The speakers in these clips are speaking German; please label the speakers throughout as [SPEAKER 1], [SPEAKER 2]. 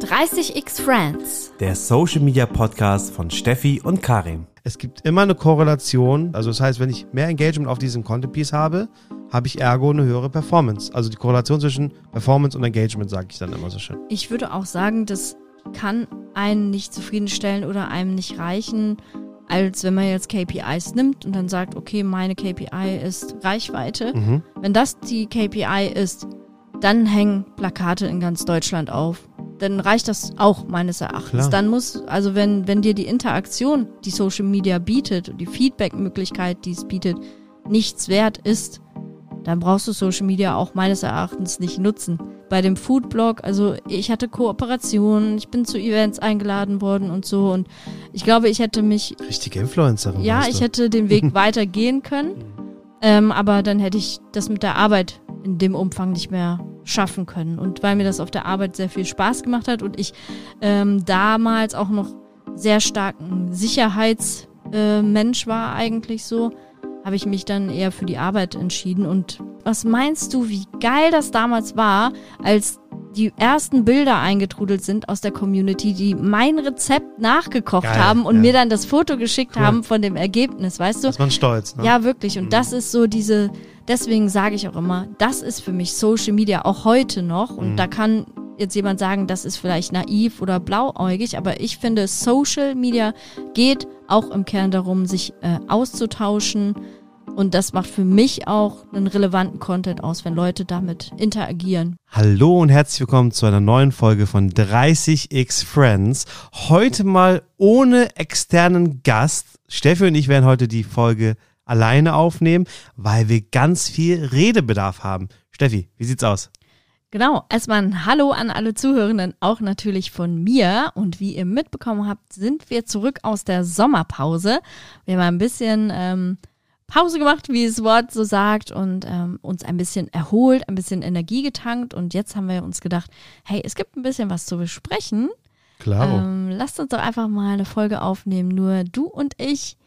[SPEAKER 1] 30x Friends.
[SPEAKER 2] Der Social Media Podcast von Steffi und Karim.
[SPEAKER 3] Es gibt immer eine Korrelation. Also das heißt, wenn ich mehr Engagement auf diesem Content Piece habe, habe ich ergo eine höhere Performance. Also die Korrelation zwischen Performance und Engagement, sage ich dann immer so schön.
[SPEAKER 1] Ich würde auch sagen, das kann einen nicht zufriedenstellen oder einem nicht reichen, als wenn man jetzt KPIs nimmt und dann sagt, okay, meine KPI ist Reichweite.
[SPEAKER 3] Mhm.
[SPEAKER 1] Wenn das die KPI ist, dann hängen Plakate in ganz Deutschland auf. Dann reicht das auch meines Erachtens.
[SPEAKER 3] Klar.
[SPEAKER 1] Dann muss, also wenn, wenn dir die Interaktion, die Social Media bietet und die Feedback-Möglichkeit, die es bietet, nichts wert ist, dann brauchst du Social Media auch meines Erachtens nicht nutzen. Bei dem Foodblog, also ich hatte Kooperationen, ich bin zu Events eingeladen worden und so und ich glaube, ich hätte mich
[SPEAKER 3] Richtige Influencerin.
[SPEAKER 1] ja, ich hätte den Weg weitergehen können, ähm, aber dann hätte ich das mit der Arbeit in dem Umfang nicht mehr schaffen können. Und weil mir das auf der Arbeit sehr viel Spaß gemacht hat und ich ähm, damals auch noch sehr starken Sicherheitsmensch äh, war eigentlich so, habe ich mich dann eher für die Arbeit entschieden. Und was meinst du, wie geil das damals war, als die ersten Bilder eingetrudelt sind aus der Community, die mein Rezept nachgekocht
[SPEAKER 3] Geil,
[SPEAKER 1] haben und
[SPEAKER 3] ja.
[SPEAKER 1] mir dann das Foto geschickt
[SPEAKER 3] Cool.
[SPEAKER 1] haben von dem Ergebnis, weißt du?
[SPEAKER 3] ist man stolz. Ne?
[SPEAKER 1] Ja, wirklich. Und
[SPEAKER 3] Mhm.
[SPEAKER 1] das ist so diese, deswegen sage ich auch immer, das ist für mich Social Media auch heute noch. Und
[SPEAKER 3] Mhm.
[SPEAKER 1] da kann jetzt jemand sagen, das ist vielleicht naiv oder blauäugig, aber ich finde, Social Media geht auch im Kern darum, sich äh, auszutauschen. Und das macht für mich auch einen relevanten Content aus, wenn Leute damit interagieren.
[SPEAKER 3] Hallo und herzlich willkommen zu einer neuen Folge von 30x Friends. Heute mal ohne externen Gast. Steffi und ich werden heute die Folge alleine aufnehmen, weil wir ganz viel Redebedarf haben. Steffi, wie sieht's aus?
[SPEAKER 1] Genau, erstmal ein Hallo an alle Zuhörenden, auch natürlich von mir. Und wie ihr mitbekommen habt, sind wir zurück aus der Sommerpause. Wir haben ein bisschen ähm, Pause gemacht, wie das Wort so sagt, und ähm, uns ein bisschen erholt, ein bisschen Energie getankt. Und jetzt haben wir uns gedacht, hey, es gibt ein bisschen was zu besprechen.
[SPEAKER 3] Klar.
[SPEAKER 1] Ähm, lasst uns doch einfach mal eine Folge aufnehmen, nur du und ich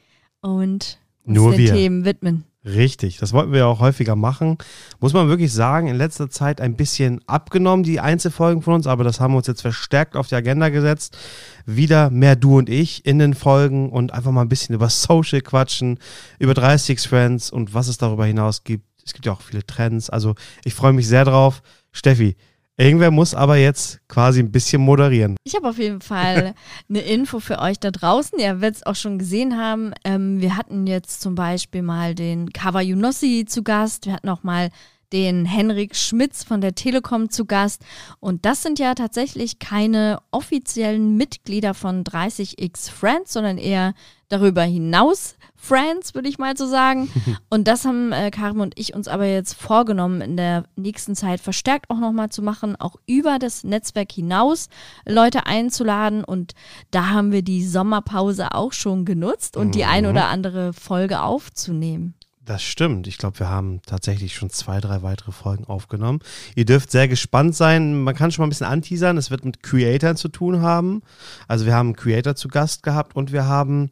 [SPEAKER 1] und
[SPEAKER 3] Nur wir.
[SPEAKER 1] Themen widmen.
[SPEAKER 3] Richtig, das wollten wir ja auch häufiger machen. Muss man wirklich sagen, in letzter Zeit ein bisschen abgenommen, die Einzelfolgen von uns, aber das haben wir uns jetzt verstärkt auf die Agenda gesetzt. Wieder mehr du und ich in den Folgen und einfach mal ein bisschen über Social quatschen, über 30 Friends und was es darüber hinaus gibt. Es gibt ja auch viele Trends, also ich freue mich sehr drauf. Steffi, irgendwer muss aber jetzt quasi ein bisschen moderieren.
[SPEAKER 1] Ich habe auf jeden Fall eine Info für euch da draußen. Ihr werdet es auch schon gesehen haben. Ähm, wir hatten jetzt zum Beispiel mal den Kava Junossi zu Gast. Wir hatten auch mal den Henrik Schmitz von der Telekom zu Gast. Und das sind ja tatsächlich keine offiziellen Mitglieder von 30x Friends, sondern eher darüber hinaus Friends, würde ich mal so sagen. Und das haben äh, Karim und ich uns aber jetzt vorgenommen, in der nächsten Zeit verstärkt auch nochmal zu machen, auch über das Netzwerk hinaus Leute einzuladen. Und da haben wir die Sommerpause auch schon genutzt und die ein oder andere Folge aufzunehmen.
[SPEAKER 3] Das stimmt. Ich glaube, wir haben tatsächlich schon zwei, drei weitere Folgen aufgenommen. Ihr dürft sehr gespannt sein. Man kann schon mal ein bisschen anteasern. Es wird mit Creatoren zu tun haben. Also wir haben einen Creator zu Gast gehabt und wir haben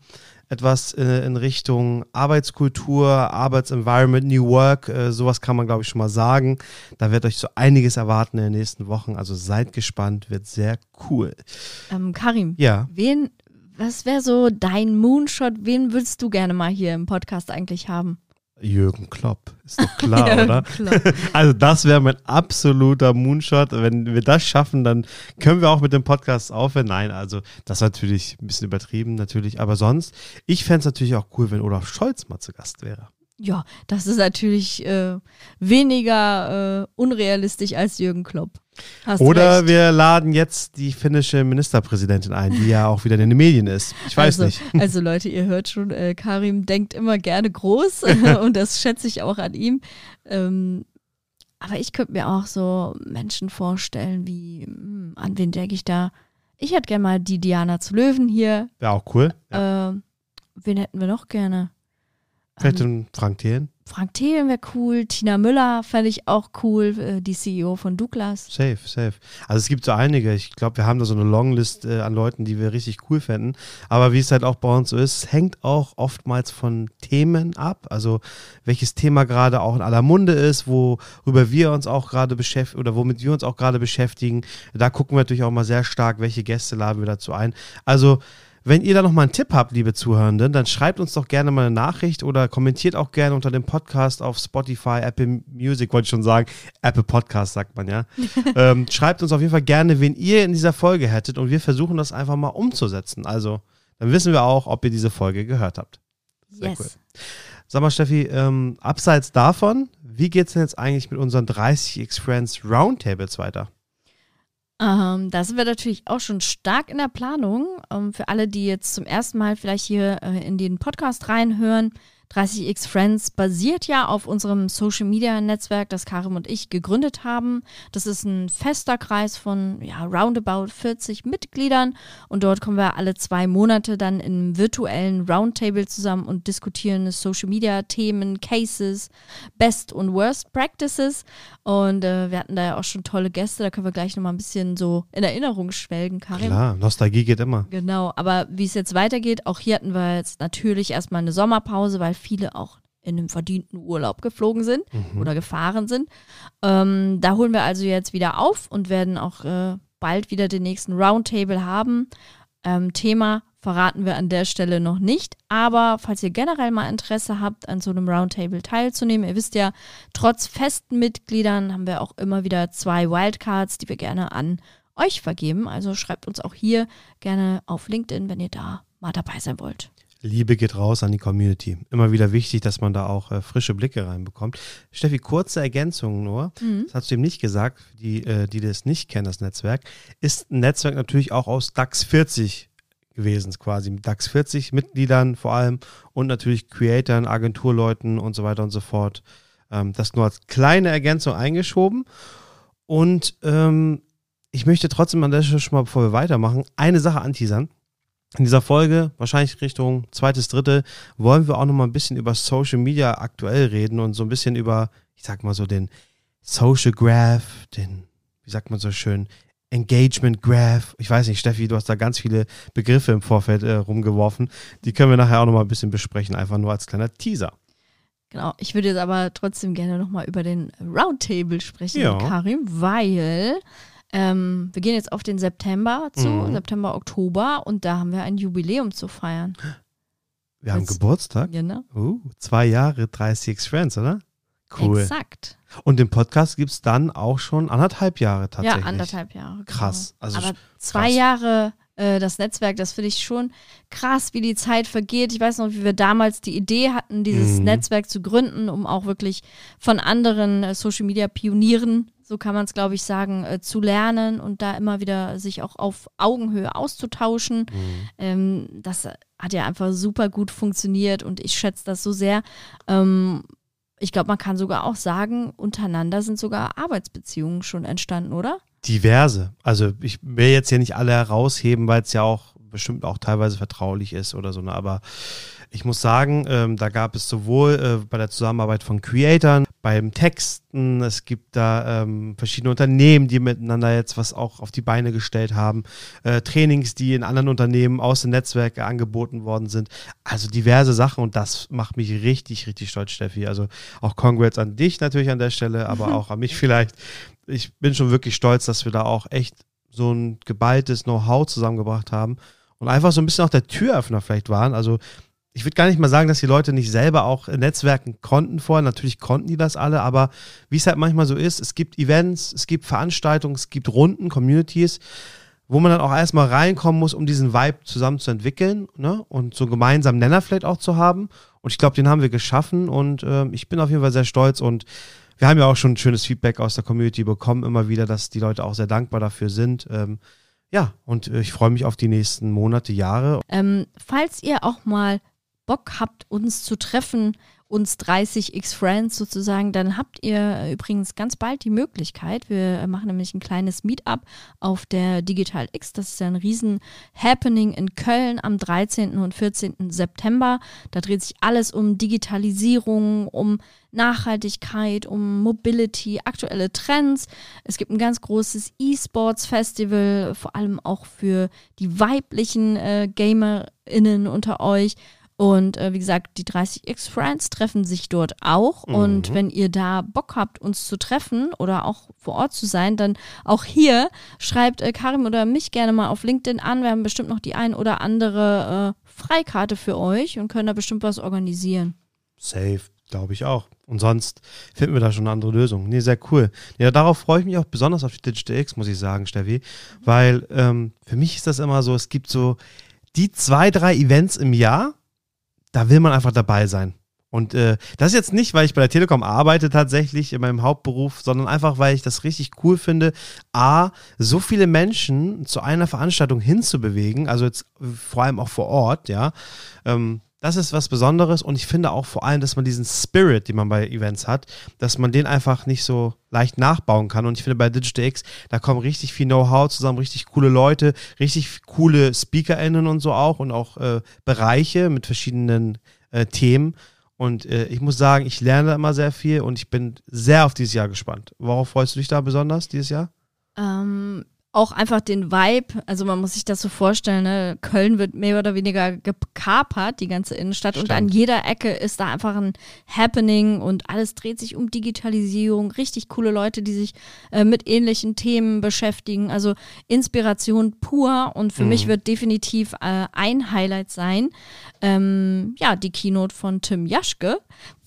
[SPEAKER 3] etwas in Richtung Arbeitskultur, Arbeitsenvironment, New Work. Äh, sowas kann man, glaube ich, schon mal sagen. Da wird euch so einiges erwarten in den nächsten Wochen. Also seid gespannt. Wird sehr cool.
[SPEAKER 1] Ähm, Karim,
[SPEAKER 3] Ja.
[SPEAKER 1] wen, was wäre so dein Moonshot? Wen würdest du gerne mal hier im Podcast eigentlich haben?
[SPEAKER 3] Jürgen Klopp. Ist doch klar, oder?
[SPEAKER 1] klar.
[SPEAKER 3] Also das wäre mein absoluter Moonshot. Wenn wir das schaffen, dann können wir auch mit dem Podcast aufhören. Nein, also das ist natürlich ein bisschen übertrieben, natürlich. Aber sonst, ich fände es natürlich auch cool, wenn Olaf Scholz mal zu Gast wäre.
[SPEAKER 1] Ja, das ist natürlich äh, weniger äh, unrealistisch als Jürgen Klopp. Hast
[SPEAKER 3] Oder wir laden jetzt die finnische Ministerpräsidentin ein, die ja auch wieder in den Medien ist. Ich weiß
[SPEAKER 1] also,
[SPEAKER 3] nicht.
[SPEAKER 1] Also Leute, ihr hört schon, äh, Karim denkt immer gerne groß und das schätze ich auch an ihm. Ähm, aber ich könnte mir auch so Menschen vorstellen, wie, hm, an wen denke ich da? Ich hätte gerne mal die Diana zu Löwen hier.
[SPEAKER 3] Wäre auch cool. Ja.
[SPEAKER 1] Ähm, wen hätten wir noch gerne?
[SPEAKER 3] Vielleicht
[SPEAKER 1] Ähm,
[SPEAKER 3] Frank Thelen.
[SPEAKER 1] Frank Thelen wäre cool, Tina Müller fände ich auch cool, äh, die CEO von Douglas.
[SPEAKER 3] Safe, safe. Also es gibt so einige. Ich glaube, wir haben da so eine Longlist äh, an Leuten, die wir richtig cool fänden. Aber wie es halt auch bei uns so ist, hängt auch oftmals von Themen ab. Also welches Thema gerade auch in aller Munde ist, worüber wir uns auch gerade beschäftigen oder womit wir uns auch gerade beschäftigen. Da gucken wir natürlich auch mal sehr stark, welche Gäste laden wir dazu ein. Also wenn ihr da noch mal einen Tipp habt, liebe Zuhörenden, dann schreibt uns doch gerne mal eine Nachricht oder kommentiert auch gerne unter dem Podcast auf Spotify, Apple Music, wollte ich schon sagen. Apple Podcast sagt man ja. ähm, schreibt uns auf jeden Fall gerne, wen ihr in dieser Folge hättet und wir versuchen das einfach mal umzusetzen. Also, dann wissen wir auch, ob ihr diese Folge gehört habt.
[SPEAKER 1] Sehr yes. cool.
[SPEAKER 3] Sag mal, Steffi, ähm, abseits davon, wie geht es denn jetzt eigentlich mit unseren 30x Friends Roundtables weiter?
[SPEAKER 1] Ähm, da sind wir natürlich auch schon stark in der Planung. Ähm, für alle, die jetzt zum ersten Mal vielleicht hier äh, in den Podcast reinhören, 30x Friends basiert ja auf unserem Social Media Netzwerk, das Karim und ich gegründet haben. Das ist ein fester Kreis von ja, roundabout 40 Mitgliedern und dort kommen wir alle zwei Monate dann im virtuellen Roundtable zusammen und diskutieren Social Media Themen, Cases, Best und Worst Practices. Und äh, wir hatten da ja auch schon tolle Gäste, da können wir gleich nochmal ein bisschen so in Erinnerung schwelgen, Karim.
[SPEAKER 3] Klar, Nostalgie geht immer.
[SPEAKER 1] Genau, aber wie es jetzt weitergeht, auch hier hatten wir jetzt natürlich erstmal eine Sommerpause, weil viele auch in einem verdienten Urlaub geflogen sind mhm. oder gefahren sind. Ähm, da holen wir also jetzt wieder auf und werden auch äh, bald wieder den nächsten Roundtable haben. Ähm, Thema verraten wir an der Stelle noch nicht, aber falls ihr generell mal Interesse habt, an so einem Roundtable teilzunehmen, ihr wisst ja, trotz festen Mitgliedern haben wir auch immer wieder zwei Wildcards, die wir gerne an euch vergeben. Also schreibt uns auch hier gerne auf LinkedIn, wenn ihr da mal dabei sein wollt.
[SPEAKER 3] Liebe geht raus an die Community. Immer wieder wichtig, dass man da auch äh, frische Blicke reinbekommt. Steffi, kurze Ergänzung nur. Mhm. Das hast du eben nicht gesagt, die, äh, die das nicht kennen, das Netzwerk. Ist ein Netzwerk natürlich auch aus DAX 40 gewesen, quasi. Mit DAX 40 Mitgliedern vor allem und natürlich Creatoren, Agenturleuten und so weiter und so fort. Ähm, das nur als kleine Ergänzung eingeschoben. Und ähm, ich möchte trotzdem an der Stelle schon mal, bevor wir weitermachen, eine Sache anteasern. In dieser Folge, wahrscheinlich Richtung zweites, dritte, wollen wir auch noch mal ein bisschen über Social Media aktuell reden und so ein bisschen über, ich sag mal so, den Social Graph, den, wie sagt man so schön, Engagement Graph. Ich weiß nicht, Steffi, du hast da ganz viele Begriffe im Vorfeld äh, rumgeworfen. Die können wir nachher auch noch mal ein bisschen besprechen, einfach nur als kleiner Teaser.
[SPEAKER 1] Genau, ich würde jetzt aber trotzdem gerne noch mal über den Roundtable sprechen, ja. Karim, weil ähm, wir gehen jetzt auf den September zu, mhm. September, Oktober, und da haben wir ein Jubiläum zu feiern.
[SPEAKER 3] Wir haben Geburtstag?
[SPEAKER 1] Genau.
[SPEAKER 3] Uh, zwei Jahre 30 Friends, oder? Cool.
[SPEAKER 1] Exakt.
[SPEAKER 3] Und den Podcast gibt es dann auch schon anderthalb Jahre tatsächlich.
[SPEAKER 1] Ja, anderthalb Jahre. Genau.
[SPEAKER 3] Krass. Also
[SPEAKER 1] Aber zwei krass. Jahre äh, das Netzwerk, das finde ich schon krass, wie die Zeit vergeht. Ich weiß noch, wie wir damals die Idee hatten, dieses mhm. Netzwerk zu gründen, um auch wirklich von anderen äh, Social Media Pionieren so kann man es, glaube ich, sagen, äh, zu lernen und da immer wieder sich auch auf Augenhöhe auszutauschen. Mhm. Ähm, das hat ja einfach super gut funktioniert und ich schätze das so sehr. Ähm, ich glaube, man kann sogar auch sagen, untereinander sind sogar Arbeitsbeziehungen schon entstanden, oder?
[SPEAKER 3] Diverse. Also ich will jetzt hier nicht alle herausheben, weil es ja auch bestimmt auch teilweise vertraulich ist oder so, ne? aber ich muss sagen, ähm, da gab es sowohl äh, bei der Zusammenarbeit von Creatoren, beim Texten, es gibt da ähm, verschiedene Unternehmen, die miteinander jetzt was auch auf die Beine gestellt haben, äh, Trainings, die in anderen Unternehmen aus den Netzwerken angeboten worden sind. Also diverse Sachen und das macht mich richtig, richtig stolz, Steffi. Also auch Congrats an dich natürlich an der Stelle, aber auch an mich vielleicht. Ich bin schon wirklich stolz, dass wir da auch echt so ein geballtes Know-how zusammengebracht haben und einfach so ein bisschen auch der Türöffner vielleicht waren. Also ich würde gar nicht mal sagen, dass die Leute nicht selber auch Netzwerken konnten vorher. Natürlich konnten die das alle, aber wie es halt manchmal so ist, es gibt Events, es gibt Veranstaltungen, es gibt Runden, Communities, wo man dann auch erstmal reinkommen muss, um diesen Vibe zusammen zu entwickeln ne? und so einen gemeinsamen Nenner vielleicht auch zu haben. Und ich glaube, den haben wir geschaffen und äh, ich bin auf jeden Fall sehr stolz und wir haben ja auch schon schönes Feedback aus der Community bekommen, immer wieder, dass die Leute auch sehr dankbar dafür sind. Ähm, ja, und äh, ich freue mich auf die nächsten Monate, Jahre.
[SPEAKER 1] Ähm, falls ihr auch mal Bock habt, uns zu treffen, uns 30 X-Friends sozusagen, dann habt ihr übrigens ganz bald die Möglichkeit. Wir machen nämlich ein kleines Meetup auf der Digital X. Das ist ja ein riesen Happening in Köln am 13. und 14. September. Da dreht sich alles um Digitalisierung, um Nachhaltigkeit, um Mobility, aktuelle Trends. Es gibt ein ganz großes E-Sports-Festival, vor allem auch für die weiblichen äh, GamerInnen unter euch. Und äh, wie gesagt, die 30x Friends treffen sich dort auch. Mhm. Und wenn ihr da Bock habt, uns zu treffen oder auch vor Ort zu sein, dann auch hier schreibt äh, Karim oder mich gerne mal auf LinkedIn an. Wir haben bestimmt noch die ein oder andere äh, Freikarte für euch und können da bestimmt was organisieren.
[SPEAKER 3] Safe, glaube ich auch. Und sonst finden wir da schon eine andere Lösung. Nee, sehr cool. Ja, darauf freue ich mich auch besonders auf die Digital X, muss ich sagen, Steffi. Weil ähm, für mich ist das immer so, es gibt so die zwei, drei Events im Jahr, da will man einfach dabei sein. Und äh, das jetzt nicht, weil ich bei der Telekom arbeite tatsächlich in meinem Hauptberuf, sondern einfach, weil ich das richtig cool finde, a, so viele Menschen zu einer Veranstaltung hinzubewegen, also jetzt vor allem auch vor Ort, ja. Ähm, das ist was Besonderes und ich finde auch vor allem, dass man diesen Spirit, den man bei Events hat, dass man den einfach nicht so leicht nachbauen kann. Und ich finde bei Digital X, da kommen richtig viel Know-how zusammen, richtig coole Leute, richtig coole SpeakerInnen und so auch und auch äh, Bereiche mit verschiedenen äh, Themen. Und äh, ich muss sagen, ich lerne da immer sehr viel und ich bin sehr auf dieses Jahr gespannt. Worauf freust du dich da besonders dieses Jahr?
[SPEAKER 1] Ähm, auch einfach den Vibe, also man muss sich das so vorstellen, ne? Köln wird mehr oder weniger gekapert, die ganze Innenstadt Stimmt. und an jeder Ecke ist da einfach ein Happening und alles dreht sich um Digitalisierung, richtig coole Leute, die sich äh, mit ähnlichen Themen beschäftigen, also Inspiration pur und für mhm. mich wird definitiv äh, ein Highlight sein, ähm, ja, die Keynote von Tim Jaschke,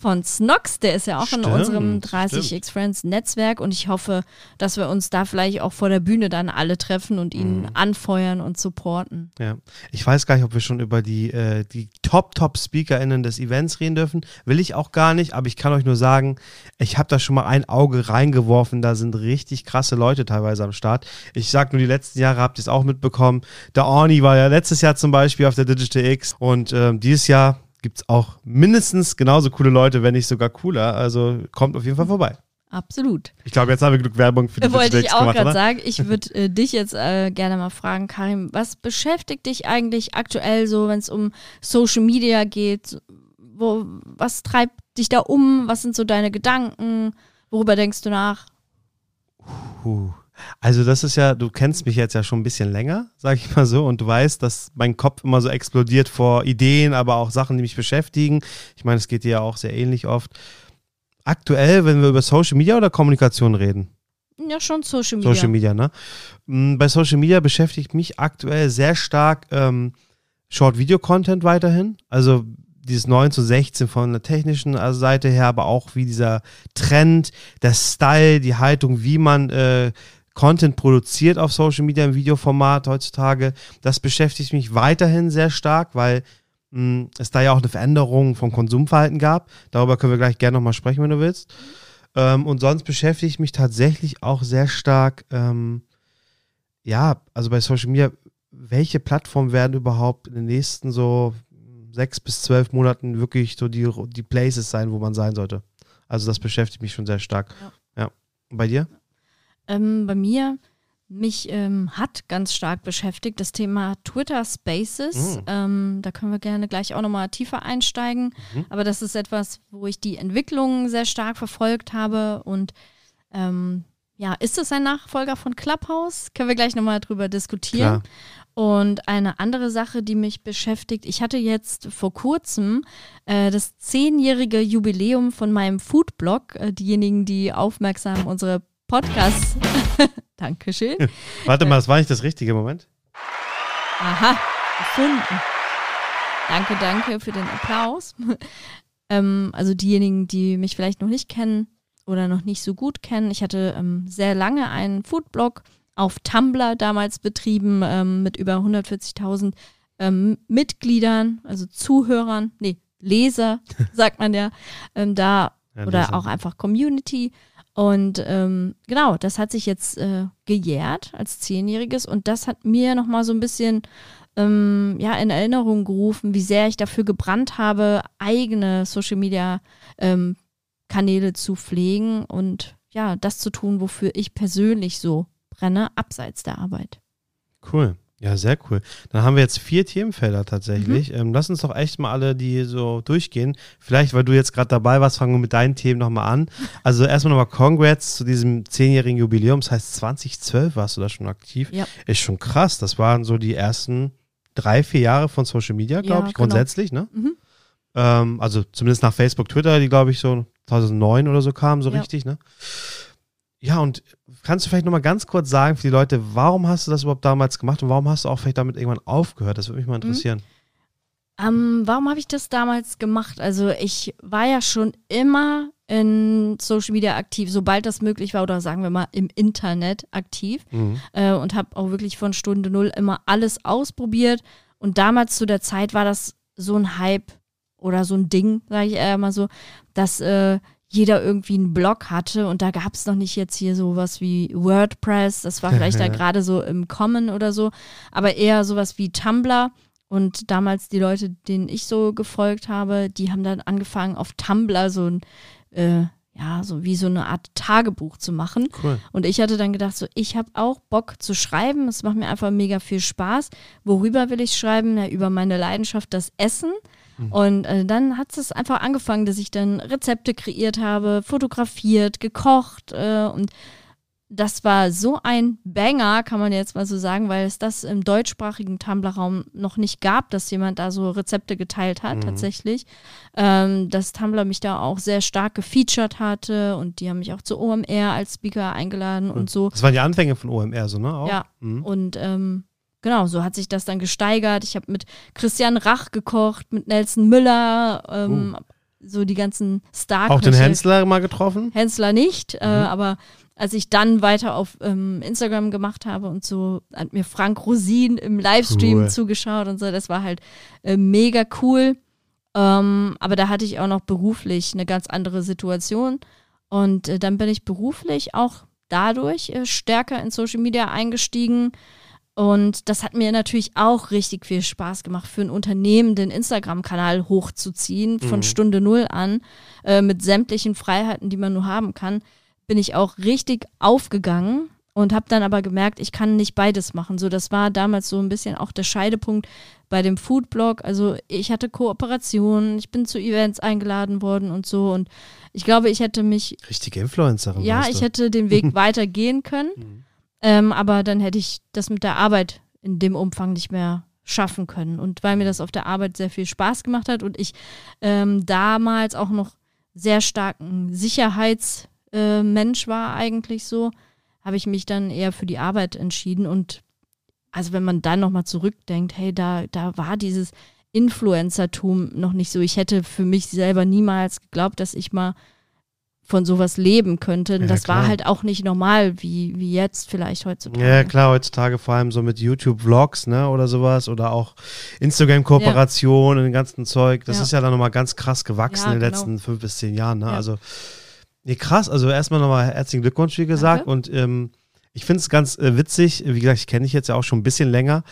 [SPEAKER 1] von Snox, der ist ja auch stimmt, in unserem 30x Friends Netzwerk und ich hoffe, dass wir uns da vielleicht auch vor der Bühne dann alle treffen und ihn mhm. anfeuern und supporten.
[SPEAKER 3] Ja, ich weiß gar nicht, ob wir schon über die, äh, die Top-Top-SpeakerInnen des Events reden dürfen. Will ich auch gar nicht, aber ich kann euch nur sagen, ich habe da schon mal ein Auge reingeworfen. Da sind richtig krasse Leute teilweise am Start. Ich sag nur, die letzten Jahre habt ihr es auch mitbekommen. Der Orni war ja letztes Jahr zum Beispiel auf der Digital X und ähm, dieses Jahr gibt es auch mindestens genauso coole Leute, wenn nicht sogar cooler. Also kommt auf jeden Fall vorbei.
[SPEAKER 1] Absolut.
[SPEAKER 3] Ich glaube, jetzt haben wir genug Werbung für die
[SPEAKER 1] Wollte ich auch gerade sagen. Ich würde äh, dich jetzt äh, gerne mal fragen, Karim, was beschäftigt dich eigentlich aktuell so, wenn es um Social Media geht? Wo, was treibt dich da um? Was sind so deine Gedanken? Worüber denkst du nach?
[SPEAKER 3] Puh. Also das ist ja, du kennst mich jetzt ja schon ein bisschen länger, sag ich mal so, und du weißt, dass mein Kopf immer so explodiert vor Ideen, aber auch Sachen, die mich beschäftigen. Ich meine, es geht dir ja auch sehr ähnlich oft. Aktuell, wenn wir über Social Media oder Kommunikation reden?
[SPEAKER 1] Ja, schon Social Media.
[SPEAKER 3] Social Media, ne? Mm, bei Social Media beschäftigt mich aktuell sehr stark ähm, Short-Video-Content weiterhin. Also dieses 9 zu 16 von der technischen äh, Seite her, aber auch wie dieser Trend, der Style, die Haltung, wie man äh, Content produziert auf Social Media im Videoformat heutzutage. Das beschäftigt mich weiterhin sehr stark, weil mh, hm, es da ja auch eine Veränderung vom Konsumverhalten gab. Darüber können wir gleich gerne nochmal sprechen, wenn du willst. Ähm, und sonst beschäftige ich mich tatsächlich auch sehr stark, ähm, ja, also bei Social Media, welche Plattformen werden überhaupt in den nächsten so sechs bis zwölf Monaten wirklich so die, die Places sein, wo man sein sollte? Also das beschäftigt mich schon sehr stark. Ja. ja. Und bei dir?
[SPEAKER 1] Ähm, bei mir, mich ähm, hat ganz stark beschäftigt das Thema Twitter Spaces. Mhm. Ähm, da können wir gerne gleich auch nochmal tiefer einsteigen. Mhm. Aber das ist etwas, wo ich die Entwicklung sehr stark verfolgt habe. Und ähm, ja, ist es ein Nachfolger von Clubhouse? Können wir gleich nochmal drüber diskutieren. Klar. Und eine andere Sache, die mich beschäftigt, ich hatte jetzt vor kurzem äh, das zehnjährige Jubiläum von meinem Foodblog. Äh, diejenigen, die aufmerksam unsere Podcast. Dankeschön.
[SPEAKER 3] Warte mal, das war nicht das richtige Moment.
[SPEAKER 1] Aha, gefunden. Danke, danke für den Applaus. ähm, also diejenigen, die mich vielleicht noch nicht kennen oder noch nicht so gut kennen. Ich hatte ähm, sehr lange einen Foodblog auf Tumblr damals betrieben ähm, mit über 140.000 ähm, Mitgliedern, also Zuhörern, nee, Leser, sagt man ja, ähm, da ja, oder auch einfach Community. Und ähm, genau, das hat sich jetzt äh, gejährt als Zehnjähriges und das hat mir nochmal so ein bisschen ähm, ja, in Erinnerung gerufen, wie sehr ich dafür gebrannt habe, eigene Social Media ähm, Kanäle zu pflegen und ja, das zu tun, wofür ich persönlich so brenne, abseits der Arbeit.
[SPEAKER 3] Cool. Ja, sehr cool. Dann haben wir jetzt vier Themenfelder tatsächlich. Mhm. Ähm, lass uns doch echt mal alle die so durchgehen. Vielleicht, weil du jetzt gerade dabei warst, fangen wir mit deinen Themen nochmal an. Also erstmal nochmal Congrats zu diesem zehnjährigen Jubiläum. Das heißt, 2012 warst du da schon aktiv. Ja. Ist schon krass. Das waren so die ersten drei, vier Jahre von Social Media, glaube ja, ich, genau. grundsätzlich, ne? Mhm. Ähm, also zumindest nach Facebook, Twitter, die, glaube ich, so 2009 oder so kamen, so ja. richtig, ne? Ja, und kannst du vielleicht nochmal ganz kurz sagen für die Leute, warum hast du das überhaupt damals gemacht und warum hast du auch vielleicht damit irgendwann aufgehört? Das würde mich mal mhm. interessieren.
[SPEAKER 1] Ähm, warum habe ich das damals gemacht? Also ich war ja schon immer in Social Media aktiv, sobald das möglich war, oder sagen wir mal im Internet aktiv mhm. äh, und habe auch wirklich von Stunde Null immer alles ausprobiert. Und damals zu der Zeit war das so ein Hype oder so ein Ding, sage ich eher mal so, dass äh, jeder irgendwie einen Blog hatte und da gab es noch nicht jetzt hier sowas wie WordPress, das war vielleicht da gerade so im Kommen oder so, aber eher sowas wie Tumblr. Und damals die Leute, denen ich so gefolgt habe, die haben dann angefangen auf Tumblr so ein, äh, ja, so wie so eine Art Tagebuch zu machen. Cool. Und ich hatte dann gedacht, so, ich habe auch Bock zu schreiben. Es macht mir einfach mega viel Spaß. Worüber will ich schreiben? Ja, über meine Leidenschaft, das Essen. Mhm. Und äh, dann hat es einfach angefangen, dass ich dann Rezepte kreiert habe, fotografiert, gekocht äh, und das war so ein Banger, kann man jetzt mal so sagen, weil es das im deutschsprachigen Tumblr-Raum noch nicht gab, dass jemand da so Rezepte geteilt hat, mhm. tatsächlich. Ähm, dass Tumblr mich da auch sehr stark gefeatured hatte und die haben mich auch zu OMR als Speaker eingeladen mhm. und so.
[SPEAKER 3] Das waren die Anfänge von OMR, so, ne?
[SPEAKER 1] Auch? Ja. Mhm. Und ähm, genau, so hat sich das dann gesteigert. Ich habe mit Christian Rach gekocht, mit Nelson Müller, ähm, uh. so die ganzen star
[SPEAKER 3] Auch den Hensler mal getroffen?
[SPEAKER 1] Hensler nicht, äh, mhm. äh, aber als ich dann weiter auf ähm, Instagram gemacht habe und so, hat mir Frank Rosin im Livestream cool. zugeschaut und so, das war halt äh, mega cool. Ähm, aber da hatte ich auch noch beruflich eine ganz andere Situation. Und äh, dann bin ich beruflich auch dadurch äh, stärker in Social Media eingestiegen und das hat mir natürlich auch richtig viel Spaß gemacht, für ein Unternehmen den Instagram-Kanal hochzuziehen, von mhm. Stunde Null an, äh, mit sämtlichen Freiheiten, die man nur haben kann. Bin ich auch richtig aufgegangen und habe dann aber gemerkt, ich kann nicht beides machen. So, das war damals so ein bisschen auch der Scheidepunkt bei dem Foodblog. Also ich hatte Kooperationen, ich bin zu Events eingeladen worden und so und ich glaube, ich hätte mich
[SPEAKER 3] richtige Influencerin.
[SPEAKER 1] Ja, ich hätte den Weg weitergehen können. Mhm. Ähm, aber dann hätte ich das mit der Arbeit in dem Umfang nicht mehr schaffen können. Und weil mir das auf der Arbeit sehr viel Spaß gemacht hat und ich ähm, damals auch noch sehr starken Sicherheitsmensch äh, war eigentlich so, habe ich mich dann eher für die Arbeit entschieden. Und also wenn man dann nochmal zurückdenkt, hey, da, da war dieses Influencertum noch nicht so. Ich hätte für mich selber niemals geglaubt, dass ich mal von sowas leben könnte. Ja, das klar. war halt auch nicht normal, wie, wie jetzt vielleicht heutzutage.
[SPEAKER 3] Ja, klar, heutzutage vor allem so mit YouTube-Vlogs, ne, oder sowas, oder auch Instagram-Kooperationen ja. und dem ganzen Zeug. Das ja. ist ja dann nochmal ganz krass gewachsen in den genau. letzten fünf bis zehn Jahren, ne? Also, nee, krass. Also erstmal nochmal herzlichen Glückwunsch, wie gesagt. Danke. Und ähm, ich finde es ganz äh, witzig, wie gesagt, ich kenne dich jetzt ja auch schon ein bisschen länger.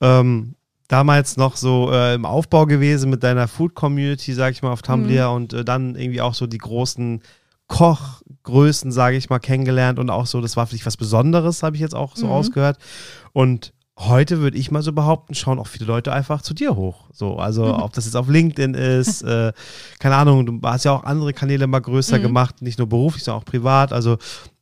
[SPEAKER 3] Ähm, damals noch so äh, im Aufbau gewesen mit deiner Food-Community, sag ich mal, auf Tumblr mhm. und äh, dann irgendwie auch so die großen Kochgrößen, sage ich mal, kennengelernt und auch so, das war für dich was Besonderes, habe ich jetzt auch so mhm. ausgehört. Und heute würde ich mal so behaupten, schauen auch viele Leute einfach zu dir hoch. So, also mhm. ob das jetzt auf LinkedIn ist, äh, keine Ahnung, du hast ja auch andere Kanäle mal größer mhm. gemacht, nicht nur beruflich, sondern auch privat. Also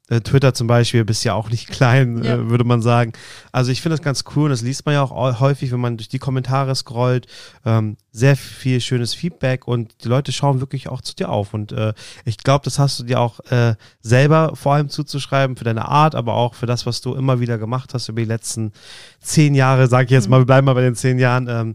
[SPEAKER 3] Twitter zum Beispiel bist ja auch nicht klein, ja. äh, würde man sagen. Also ich finde das ganz cool und das liest man ja auch häufig, wenn man durch die Kommentare scrollt. Ähm, sehr viel schönes Feedback und die Leute schauen wirklich auch zu dir auf. Und äh, ich glaube, das hast du dir auch äh, selber vor allem zuzuschreiben für deine Art, aber auch für das, was du immer wieder gemacht hast über die letzten zehn Jahre, sage ich jetzt mhm. mal, wir bleiben mal bei den zehn Jahren. Ähm,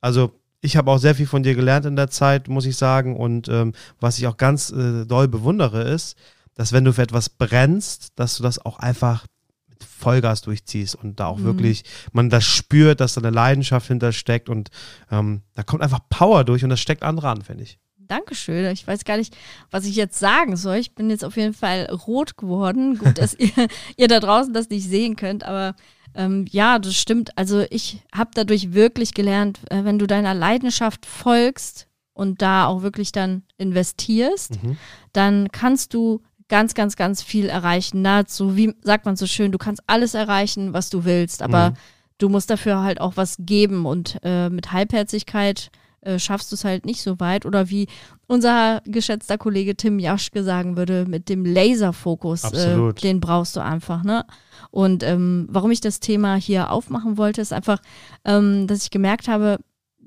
[SPEAKER 3] also ich habe auch sehr viel von dir gelernt in der Zeit, muss ich sagen. Und ähm, was ich auch ganz äh, doll bewundere, ist, dass wenn du für etwas brennst, dass du das auch einfach mit Vollgas durchziehst und da auch mhm. wirklich man das spürt, dass da eine Leidenschaft hintersteckt und ähm, da kommt einfach Power durch und das steckt andere an, finde ich.
[SPEAKER 1] Dankeschön. Ich weiß gar nicht, was ich jetzt sagen soll. Ich bin jetzt auf jeden Fall rot geworden. Gut, dass ihr, ihr da draußen das nicht sehen könnt, aber Ähm, ja, das stimmt. Also ich habe dadurch wirklich gelernt, äh, wenn du deiner Leidenschaft folgst und da auch wirklich dann investierst,
[SPEAKER 3] Mhm.
[SPEAKER 1] dann kannst du ganz, ganz, ganz viel erreichen. Nahezu, wie sagt man so schön, du kannst alles erreichen, was du willst, aber
[SPEAKER 3] Mhm.
[SPEAKER 1] du musst dafür halt auch was geben und äh, mit Halbherzigkeit äh, schaffst du es halt nicht so weit. Oder wie unser geschätzter Kollege Tim Jaschke sagen würde, mit dem Laserfokus, äh, den brauchst du einfach, ne? Und ähm, warum ich das Thema hier aufmachen wollte, ist einfach, ähm, dass ich gemerkt habe,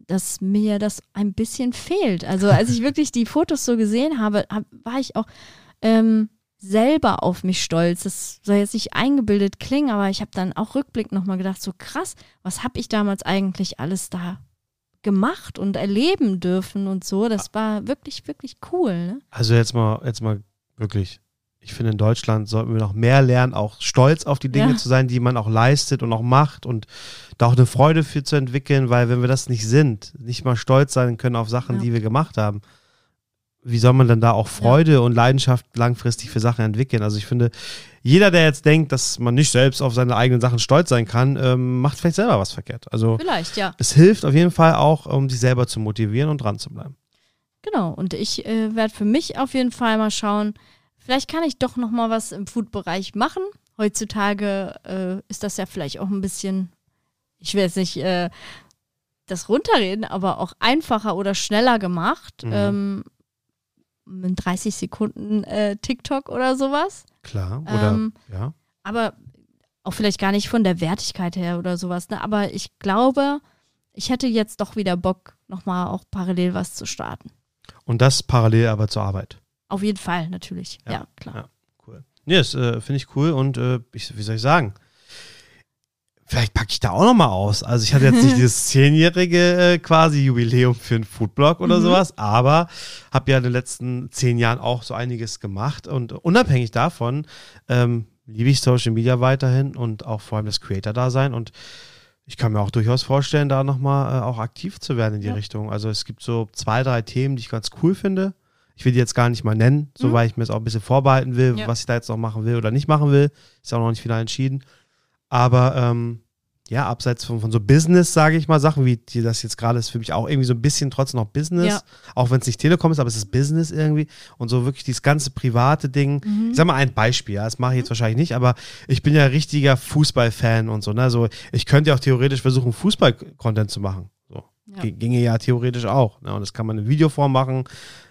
[SPEAKER 1] dass mir das ein bisschen fehlt. Also als ich wirklich die Fotos so gesehen habe, hab, war ich auch ähm, selber auf mich stolz. Das soll jetzt nicht eingebildet klingen, aber ich habe dann auch rückblickend nochmal gedacht, so krass, was habe ich damals eigentlich alles da gemacht und erleben dürfen und so. Das war wirklich, wirklich cool. Ne?
[SPEAKER 3] Also jetzt mal, jetzt mal wirklich. Ich finde, in Deutschland sollten wir noch mehr lernen, auch stolz auf die Dinge
[SPEAKER 1] Ja.
[SPEAKER 3] zu sein, die man auch leistet und auch macht und da auch eine Freude für zu entwickeln, weil wenn wir das nicht sind, nicht mal stolz sein können auf Sachen,
[SPEAKER 1] Ja.
[SPEAKER 3] die wir gemacht haben, wie soll man dann da auch Freude und Leidenschaft langfristig für Sachen entwickeln? Also ich finde, jeder, der jetzt denkt, dass man nicht selbst auf seine eigenen Sachen stolz sein kann, ähm, macht vielleicht selber was verkehrt. Also
[SPEAKER 1] Vielleicht, ja.
[SPEAKER 3] es hilft auf jeden Fall auch, um sich selber zu motivieren und dran zu bleiben.
[SPEAKER 1] Genau. Und ich äh, werde für mich auf jeden Fall mal schauen, vielleicht kann ich doch noch mal was im Food-Bereich machen. Heutzutage äh, ist das ja vielleicht auch ein bisschen, ich will jetzt nicht äh, das runterreden, aber auch einfacher oder schneller gemacht.
[SPEAKER 3] Mhm.
[SPEAKER 1] Ähm, in 30 Sekunden äh, TikTok oder sowas.
[SPEAKER 3] Klar. Oder
[SPEAKER 1] Ähm,
[SPEAKER 3] ja.
[SPEAKER 1] aber auch vielleicht gar nicht von der Wertigkeit her oder sowas. Ne? Aber ich glaube, ich hätte jetzt doch wieder Bock, nochmal auch parallel was zu starten.
[SPEAKER 3] Und das parallel aber zur Arbeit.
[SPEAKER 1] Auf jeden Fall, natürlich.
[SPEAKER 3] Ja,
[SPEAKER 1] Ja, klar.
[SPEAKER 3] ja. Cool. Nee, das äh, finde ich cool und äh, ich, wie soll ich sagen? Vielleicht packe ich da auch nochmal aus. Also ich hatte jetzt nicht dieses zehnjährige äh, quasi Jubiläum für einen Foodblog oder
[SPEAKER 1] Mhm.
[SPEAKER 3] sowas, aber habe ja in den letzten zehn Jahren auch so einiges gemacht und unabhängig davon ähm, liebe ich Social Media weiterhin und auch vor allem das Creator-Dasein und ich kann mir auch durchaus vorstellen, da nochmal äh, auch aktiv zu werden in die
[SPEAKER 1] Ja.
[SPEAKER 3] Richtung. Also es gibt so zwei, drei Themen, die ich ganz cool finde. Ich will die jetzt gar nicht mal nennen, so
[SPEAKER 1] Mhm.
[SPEAKER 3] weil ich mir das auch ein bisschen vorbehalten will,
[SPEAKER 1] Ja.
[SPEAKER 3] was ich da jetzt noch machen will oder nicht machen will. Ist auch noch nicht final entschieden. Aber ähm, ja, abseits von, von so Business, sage ich mal, Sachen wie die, das jetzt gerade ist für mich auch irgendwie so ein bisschen trotzdem noch Business,
[SPEAKER 1] Ja.
[SPEAKER 3] auch wenn es nicht Telekom ist, aber es ist Business irgendwie und so wirklich dieses ganze private Ding.
[SPEAKER 1] Mhm.
[SPEAKER 3] Ich sag mal ein Beispiel, ja, das mache ich jetzt wahrscheinlich nicht, aber ich bin ja richtiger Fußballfan und so, ne? So, ich könnte ja auch theoretisch versuchen, Fußball-Content zu machen. So.
[SPEAKER 1] Ja.
[SPEAKER 3] Ginge ja theoretisch auch. Ne? Und das kann man in Videoform machen.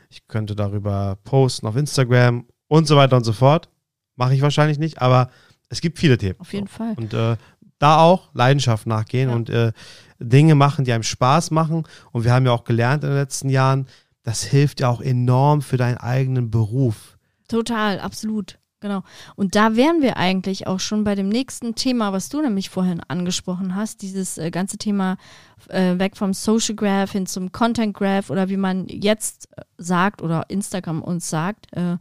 [SPEAKER 3] Ich könnte darüber posten auf Instagram und so weiter und so fort. Mache ich wahrscheinlich nicht, aber es gibt viele Themen.
[SPEAKER 1] Auf jeden
[SPEAKER 3] so.
[SPEAKER 1] Fall.
[SPEAKER 3] Und äh, da auch Leidenschaft nachgehen
[SPEAKER 1] Ja.
[SPEAKER 3] und äh, Dinge machen, die einem Spaß machen. Und wir haben ja auch gelernt in den letzten Jahren, das hilft ja auch enorm für deinen eigenen Beruf.
[SPEAKER 1] Total, absolut. Genau. Und da wären wir eigentlich auch schon bei dem nächsten Thema, was du nämlich vorhin angesprochen hast, dieses äh, ganze Thema äh, weg vom Social Graph hin zum Content Graph oder wie man jetzt äh, sagt oder Instagram uns sagt, äh,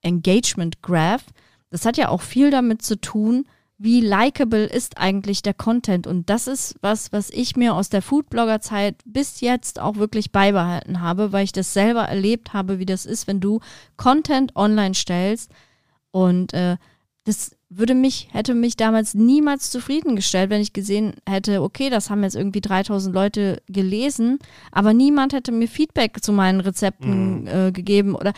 [SPEAKER 1] Engagement Graph. Das hat ja auch viel damit zu tun, wie likable ist eigentlich der Content. Und das ist was, was ich mir aus der Foodblogger-Zeit bis jetzt auch wirklich beibehalten habe, weil ich das selber erlebt habe, wie das ist, wenn du Content online stellst. Und äh, das würde mich, hätte mich damals niemals zufriedengestellt, wenn ich gesehen hätte, okay, das haben jetzt irgendwie 3000 Leute gelesen, aber niemand hätte mir Feedback zu meinen Rezepten äh, gegeben oder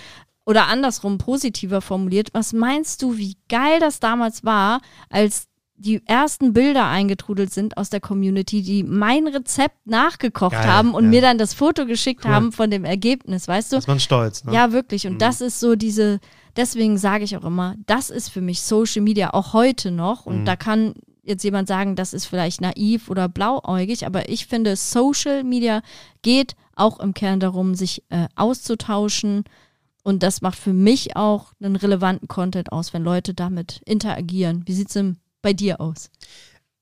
[SPEAKER 1] oder andersrum positiver formuliert, was meinst du, wie geil das damals war, als die ersten Bilder eingetrudelt sind aus der Community, die mein Rezept nachgekocht
[SPEAKER 3] Geil,
[SPEAKER 1] haben und
[SPEAKER 3] ja.
[SPEAKER 1] mir dann das Foto geschickt
[SPEAKER 3] Cool.
[SPEAKER 1] haben von dem Ergebnis, weißt du?
[SPEAKER 3] ist man stolz. Ne?
[SPEAKER 1] Ja, wirklich. Und
[SPEAKER 3] Mhm.
[SPEAKER 1] das ist so diese, deswegen sage ich auch immer, das ist für mich Social Media auch heute noch. Und
[SPEAKER 3] Mhm.
[SPEAKER 1] da kann jetzt jemand sagen, das ist vielleicht naiv oder blauäugig, aber ich finde, Social Media geht auch im Kern darum, sich äh, auszutauschen. Und das macht für mich auch einen relevanten Content aus, wenn Leute damit interagieren. Wie sieht es denn bei dir aus?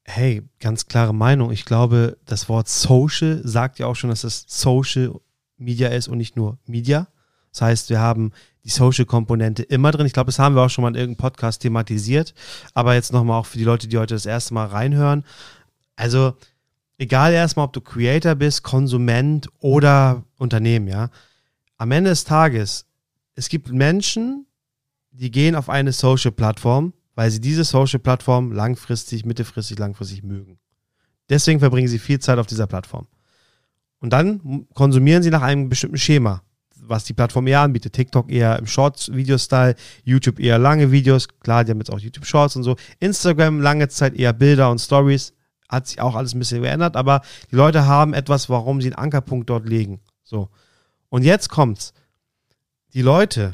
[SPEAKER 3] Hey, ganz klare Meinung. Ich glaube, das Wort Social sagt ja auch schon, dass es Social Media ist und nicht nur Media. Das heißt, wir haben die Social-Komponente immer drin. Ich glaube, das haben wir auch schon mal in irgendeinem Podcast thematisiert. Aber jetzt nochmal auch für die Leute, die heute das erste Mal reinhören. Also, egal erstmal, ob du Creator bist, Konsument oder Unternehmen, ja. Am Ende des Tages, es gibt Menschen, die gehen auf eine Social-Plattform, weil sie diese Social-Plattform langfristig, mittelfristig, langfristig mögen. Deswegen verbringen sie viel Zeit auf dieser Plattform. Und dann konsumieren sie nach einem bestimmten Schema, was die Plattform eher anbietet. TikTok eher im Shorts-Video-Style, YouTube eher lange Videos, klar, die haben jetzt auch YouTube-Shorts und so. Instagram lange Zeit eher Bilder und Stories, hat sich auch alles ein bisschen geändert, aber die Leute haben etwas, warum sie einen Ankerpunkt dort legen. So. Und jetzt kommt's. Die Leute,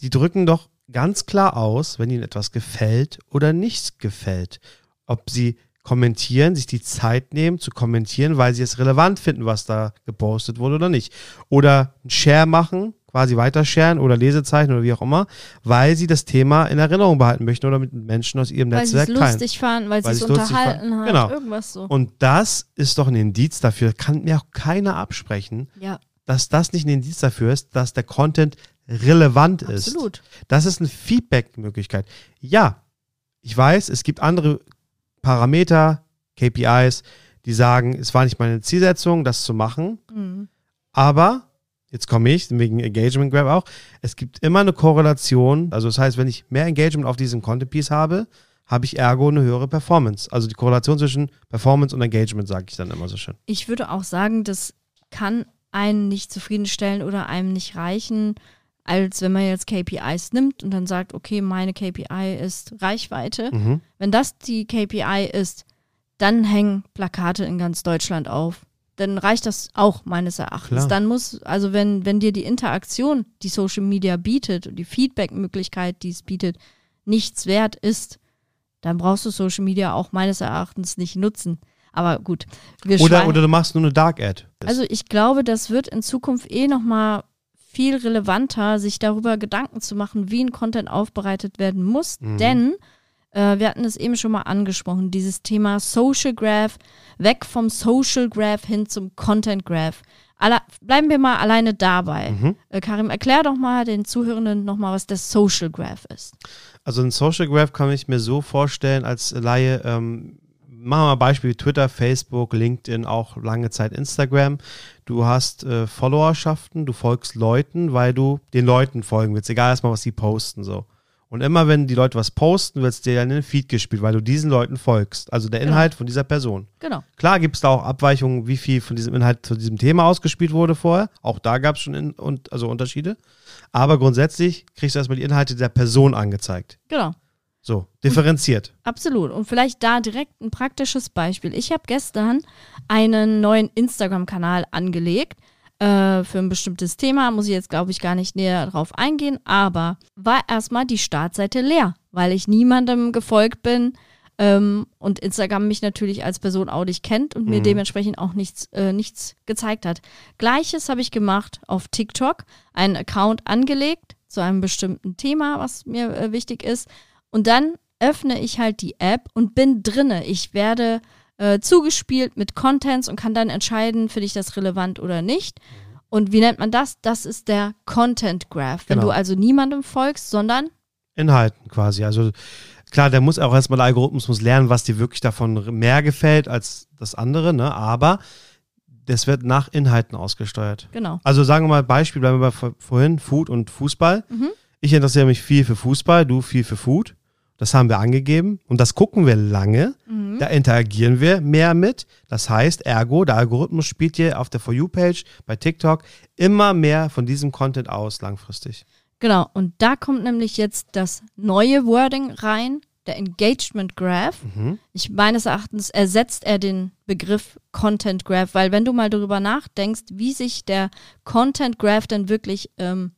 [SPEAKER 3] die drücken doch ganz klar aus, wenn ihnen etwas gefällt oder nicht gefällt. Ob sie kommentieren, sich die Zeit nehmen zu kommentieren, weil sie es relevant finden, was da gepostet wurde oder nicht. Oder einen Share machen, quasi weitersharen oder Lesezeichen oder wie auch immer, weil sie das Thema in Erinnerung behalten möchten oder mit Menschen aus ihrem
[SPEAKER 1] weil
[SPEAKER 3] Netzwerk
[SPEAKER 1] sie es
[SPEAKER 3] teilen.
[SPEAKER 1] lustig fanden, weil,
[SPEAKER 3] Weil
[SPEAKER 1] sie es unterhalten hat,
[SPEAKER 3] Genau.
[SPEAKER 1] irgendwas so.
[SPEAKER 3] Und das ist doch ein Indiz dafür, kann mir auch keiner absprechen,
[SPEAKER 1] ja,
[SPEAKER 3] dass das nicht ein Indiz dafür ist, dass der Content relevant ist.
[SPEAKER 1] absolut.
[SPEAKER 3] Das ist eine Feedback-Möglichkeit. Ja, ich weiß, es gibt andere Parameter, KPIs, die sagen, es war nicht meine Zielsetzung, das zu machen,
[SPEAKER 1] Mhm.
[SPEAKER 3] aber jetzt komme ich, wegen Engagement Grab auch, es gibt immer eine Korrelation, also das heißt, wenn ich mehr Engagement auf diesem Content Piece habe, habe ich ergo eine höhere Performance. Also die Korrelation zwischen Performance und Engagement, sage ich dann immer so schön.
[SPEAKER 1] Ich würde auch sagen, das kann einen nicht zufriedenstellen oder einem nicht reichen, als wenn man jetzt KPIs nimmt und dann sagt, okay, meine KPI ist Reichweite.
[SPEAKER 3] Mhm.
[SPEAKER 1] Wenn das die KPI ist, dann hängen Plakate in ganz Deutschland auf. Dann reicht das auch meines Erachtens.
[SPEAKER 3] Klar.
[SPEAKER 1] Dann muss, also wenn, wenn dir die Interaktion, die Social Media bietet und die Feedback-Möglichkeit, die es bietet, nichts wert ist, dann brauchst du Social Media auch meines Erachtens nicht nutzen. Aber gut, wir
[SPEAKER 3] Oder, oder du machst nur eine Dark Ad.
[SPEAKER 1] also ich glaube, das wird in Zukunft eh nochmal viel relevanter, sich darüber Gedanken zu machen, wie ein Content aufbereitet werden muss.
[SPEAKER 3] Mhm.
[SPEAKER 1] Denn äh, wir hatten es eben schon mal angesprochen, dieses Thema Social Graph, weg vom Social Graph hin zum Content Graph. Alle, bleiben wir mal alleine dabei.
[SPEAKER 3] Mhm.
[SPEAKER 1] Äh, Karim, erklär doch mal den Zuhörenden nochmal, was der Social Graph ist.
[SPEAKER 3] Also ein Social Graph kann ich mir so vorstellen als Laie, ähm, machen wir mal Beispiel Twitter, Facebook, LinkedIn, auch lange Zeit Instagram. Du hast äh, Followerschaften, du folgst Leuten, weil du den Leuten folgen willst, egal erstmal, was sie posten so. Und immer wenn die Leute was posten, wird es dir in den Feed gespielt, weil du diesen Leuten folgst. Also der
[SPEAKER 1] Genau.
[SPEAKER 3] Inhalt von dieser Person.
[SPEAKER 1] Genau.
[SPEAKER 3] Klar gibt es da auch Abweichungen, wie viel von diesem Inhalt zu diesem Thema ausgespielt wurde vorher. Auch da gab es schon in, und, also Unterschiede. Aber grundsätzlich kriegst du erstmal die Inhalte der Person angezeigt.
[SPEAKER 1] Genau.
[SPEAKER 3] So, differenziert.
[SPEAKER 1] Absolut. Und vielleicht da direkt ein praktisches Beispiel. Ich habe gestern einen neuen Instagram-Kanal angelegt äh, für ein bestimmtes Thema. Muss ich jetzt, glaube ich, gar nicht näher drauf eingehen. Aber war erstmal die Startseite leer, weil ich niemandem gefolgt bin ähm, und Instagram mich natürlich als Person auch nicht kennt und mir
[SPEAKER 3] Mhm.
[SPEAKER 1] dementsprechend auch nichts, äh, nichts gezeigt hat. Gleiches habe ich gemacht auf TikTok, einen Account angelegt zu einem bestimmten Thema, was mir äh, wichtig ist. Und dann öffne ich halt die App und bin drinne. Ich werde äh, zugespielt mit Contents und kann dann entscheiden, finde ich das relevant oder nicht. Und wie nennt man das? Das ist der Content Graph. Wenn
[SPEAKER 3] Genau.
[SPEAKER 1] du also niemandem folgst, sondern
[SPEAKER 3] Inhalten quasi. Also klar, der muss auch erstmal, der Algorithmus muss lernen, was dir wirklich davon mehr gefällt als das andere, ne? Aber das wird nach Inhalten ausgesteuert.
[SPEAKER 1] genau.
[SPEAKER 3] Also sagen wir mal Beispiel, bleiben wir bei vor- vorhin, Food und Fußball.
[SPEAKER 1] Mhm.
[SPEAKER 3] Ich interessiere mich viel für Fußball, du viel für Food. Das haben wir angegeben und das gucken wir lange.
[SPEAKER 1] Mhm.
[SPEAKER 3] Da interagieren wir mehr mit. Das heißt, ergo, der Algorithmus spielt dir auf der For You-Page bei TikTok immer mehr von diesem Content aus langfristig.
[SPEAKER 1] Genau. Und da kommt nämlich jetzt das neue Wording rein, der Engagement Graph.
[SPEAKER 3] Mhm.
[SPEAKER 1] Ich meines Erachtens ersetzt er den Begriff Content Graph, weil wenn du mal darüber nachdenkst, wie sich der Content Graph denn wirklich ähm,